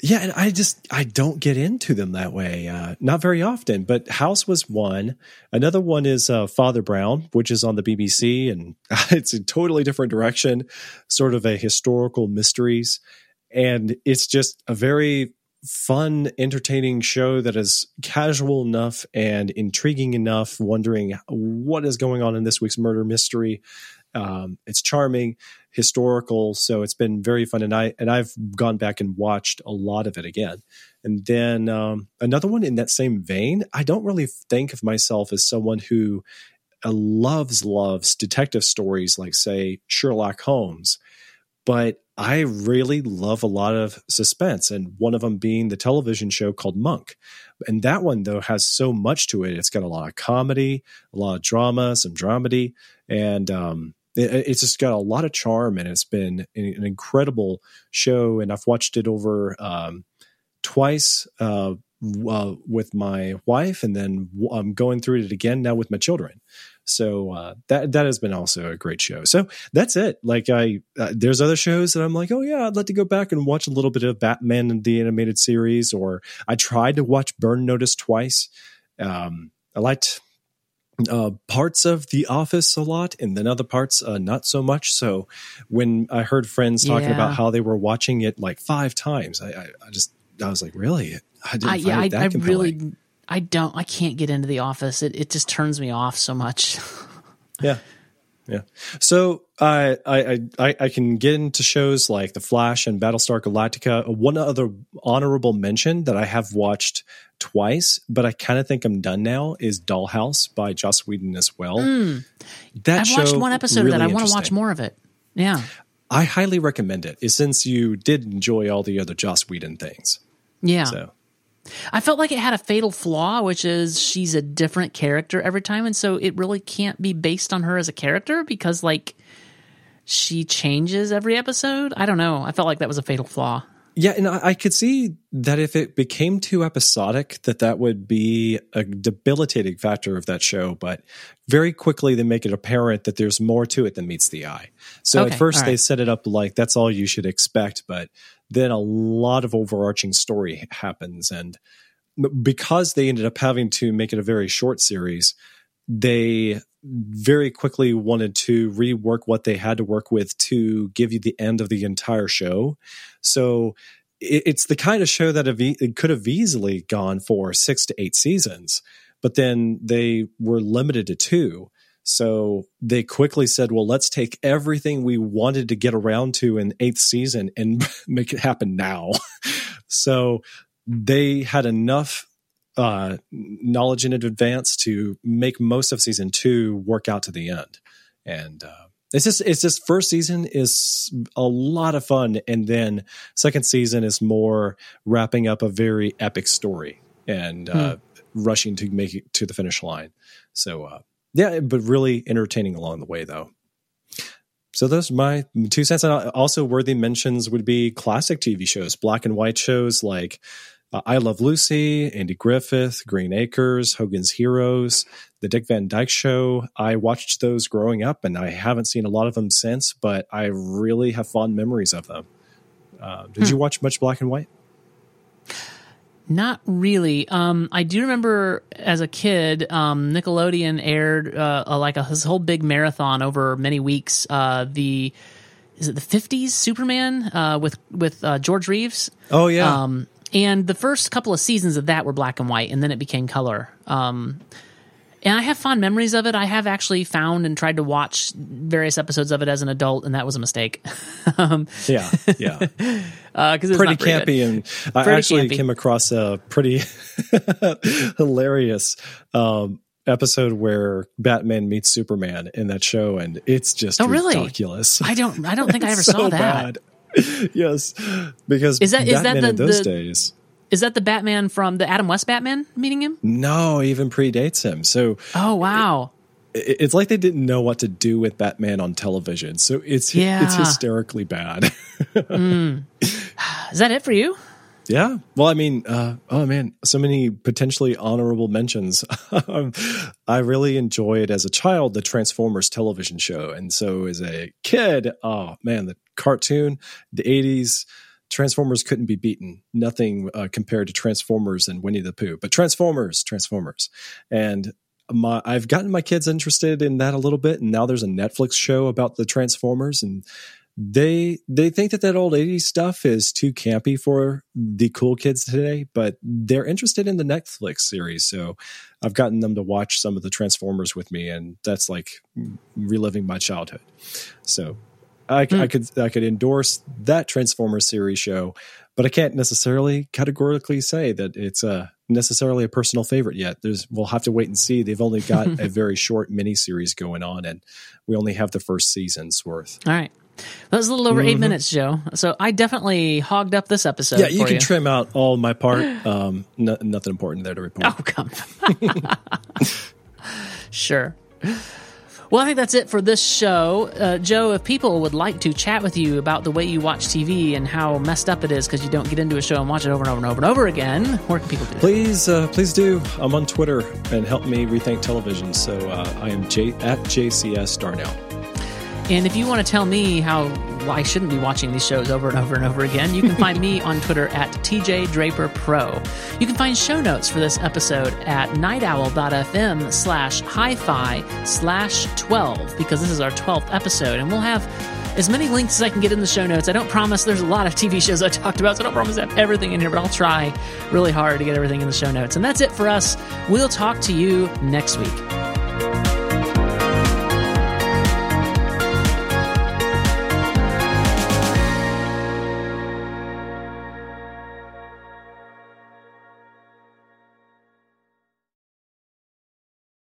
Speaker 1: Yeah, and I just I don't get into them that way. Uh, not very often. But House was one. Another one is uh, Father Brown, which is on the BBC, and it's a totally different direction, sort of a historical mysteries, and it's just a very fun, entertaining show that is casual enough and intriguing enough. Wondering what is going on in this week's murder mystery. Um, it's charming, historical, so it's been very fun. And I and I've gone back and watched a lot of it again. And then um, another one in that same vein. I don't really think of myself as someone who uh, loves loves detective stories like say Sherlock Holmes, but I really love a lot of suspense, and one of them being the television show called Monk. And that one though has so much to it. It's got a lot of comedy, a lot of drama, some dramedy, and um, it, it's just got a lot of charm. And it's been an, incredible show. And I've watched it over um, twice uh, uh, with my wife, and then I'm going through it again now with my children. So uh, that that has been also a great show. So that's it. Like I, uh, there's other shows that I'm like, oh yeah, I'd like to go back and watch a little bit of Batman and the animated series, or I tried to watch Burn Notice twice. Um, I liked uh, parts of The Office a lot, and then other parts uh, not so much. So when I heard friends talking
Speaker 2: Yeah.
Speaker 1: about how they were watching it like five times, I, I, I just I was like, really? I didn't
Speaker 2: I,
Speaker 1: find
Speaker 2: yeah,
Speaker 1: it
Speaker 2: I,
Speaker 1: that
Speaker 2: I really, I don't, I can't get into The Office. It it just turns me off so much.
Speaker 1: Yeah. Yeah. So I I I I can get into shows like The Flash and Battlestar Galactica. One other honorable mention that I have watched twice, but I kind of think I'm done now is Dollhouse by Joss Whedon as well. That
Speaker 2: Hmm. I've watched one episode
Speaker 1: really
Speaker 2: of that. I want to watch more of it. Yeah,
Speaker 1: I highly recommend it, since you did enjoy all the other Joss Whedon things.
Speaker 2: yeah.
Speaker 1: So
Speaker 2: I felt like it had a fatal flaw, which is she's a different character every time, and so it really can't be based on her as a character because like she changes every episode. I don't know. I felt like that was a fatal flaw.
Speaker 1: Yeah, and I, could see that if it became too episodic, that that would be a debilitating factor of that show. But very quickly, they make it apparent that there's more to it than meets the eye. So
Speaker 2: Okay,
Speaker 1: at first,
Speaker 2: all
Speaker 1: they set it up like that's all you should expect, but then a lot of overarching story happens, and because they ended up having to make it a very short series, they very quickly wanted to rework what they had to work with to give you the end of the entire show. So it's the kind of show that it could have easily gone for six to eight seasons, but then they were limited to two. So they quickly said, well, let's take everything we wanted to get around to in eighth season and make it happen now. so they had enough uh, knowledge in advance to make most of season two work out to the end. And uh, it's just it's just first season is a lot of fun, and then second season is more wrapping up a very epic story and uh, rushing to make it to the finish line. So uh, yeah, but really entertaining along the way though. So those are my two cents. And also worthy mentions would be classic TV shows, black and white shows like uh, I Love Lucy, Andy Griffith, Green Acres, Hogan's Heroes, The Dick Van Dyke Show. I watched those growing up, and I haven't seen a lot of them since, but I really have fond memories of them. Uh, did hmm. you watch much black and white?
Speaker 2: Not really. Um, I do remember as a kid, um, Nickelodeon aired uh, a, like a this whole big marathon over many weeks. Uh, the is it the fifties Superman uh, with with uh, George Reeves?
Speaker 1: Oh yeah. Um,
Speaker 2: and the first couple of seasons of that were black and white, and then it became color. Um, and I have fond memories of it. I have actually found and tried to watch various episodes of it as an adult, and that was a mistake.
Speaker 1: um, yeah, yeah, because
Speaker 2: uh,
Speaker 1: pretty campy, and I actually campy. came across a pretty hilarious um, episode where Batman meets Superman in that show, and it's just
Speaker 2: oh, really?
Speaker 1: ridiculous.
Speaker 2: I don't, I don't think I ever so saw that. Bad.
Speaker 1: yes, because is that Batman is that the, in those the, days
Speaker 2: is that the Batman from the Adam West Batman meeting him?
Speaker 1: No, even predates him. So
Speaker 2: Oh wow.
Speaker 1: It, it's like they didn't know what to do with Batman on television. So it's yeah. it's hysterically bad. mm.
Speaker 2: Is that it for you?
Speaker 1: Yeah. Well, I mean, uh, oh man, so many potentially honorable mentions. I really enjoyed as a child the Transformers television show. And so as a kid, oh man, the cartoon, the 80s, Transformers couldn't be beaten. Nothing uh, compared to Transformers and Winnie the Pooh. But Transformers, Transformers, and my I've gotten my kids interested in that a little bit, and now there's a Netflix show about the Transformers, and they they think that that old 80s stuff is too campy for the cool kids today but they're interested in the netflix series so i've gotten them to watch some of the transformers with me and that's like reliving my childhood so I, mm. I could I could endorse that Transformers series show, but I can't necessarily categorically say that it's a uh, necessarily a personal favorite yet. There's we'll have to wait and see. They've only got a very short mini series going on, and we only have the first season's worth.
Speaker 2: All right. That was a little over mm-hmm. eight minutes, Joe. So I definitely hogged up this episode.
Speaker 1: Yeah, you can
Speaker 2: you.
Speaker 1: trim out all my part. Um, no, nothing important there to report.
Speaker 2: Oh, come. sure. Well, I think that's it for this show. Uh, Joe, if people would like to chat with you about the way you watch TV and how messed up it is because you don't get into a show and watch it over and over and over and over again, where can people do that?
Speaker 1: Please, uh, please do. I'm on Twitter and help me rethink television. So uh, I am J- at JCS Darnell.
Speaker 2: And if you want to tell me how I shouldn't be watching these shows over and over and over again, you can find me on Twitter at TJ Draper Pro. You can find show notes for this episode at nightowl.fm slash hi-fi slash 12 because this is our 12th episode and we'll have as many links as I can get in the show notes. I don't promise there's a lot of TV shows I talked about, so I don't promise I have everything in here, but I'll try really hard to get everything in the show notes. And that's it for us. We'll talk to you next week.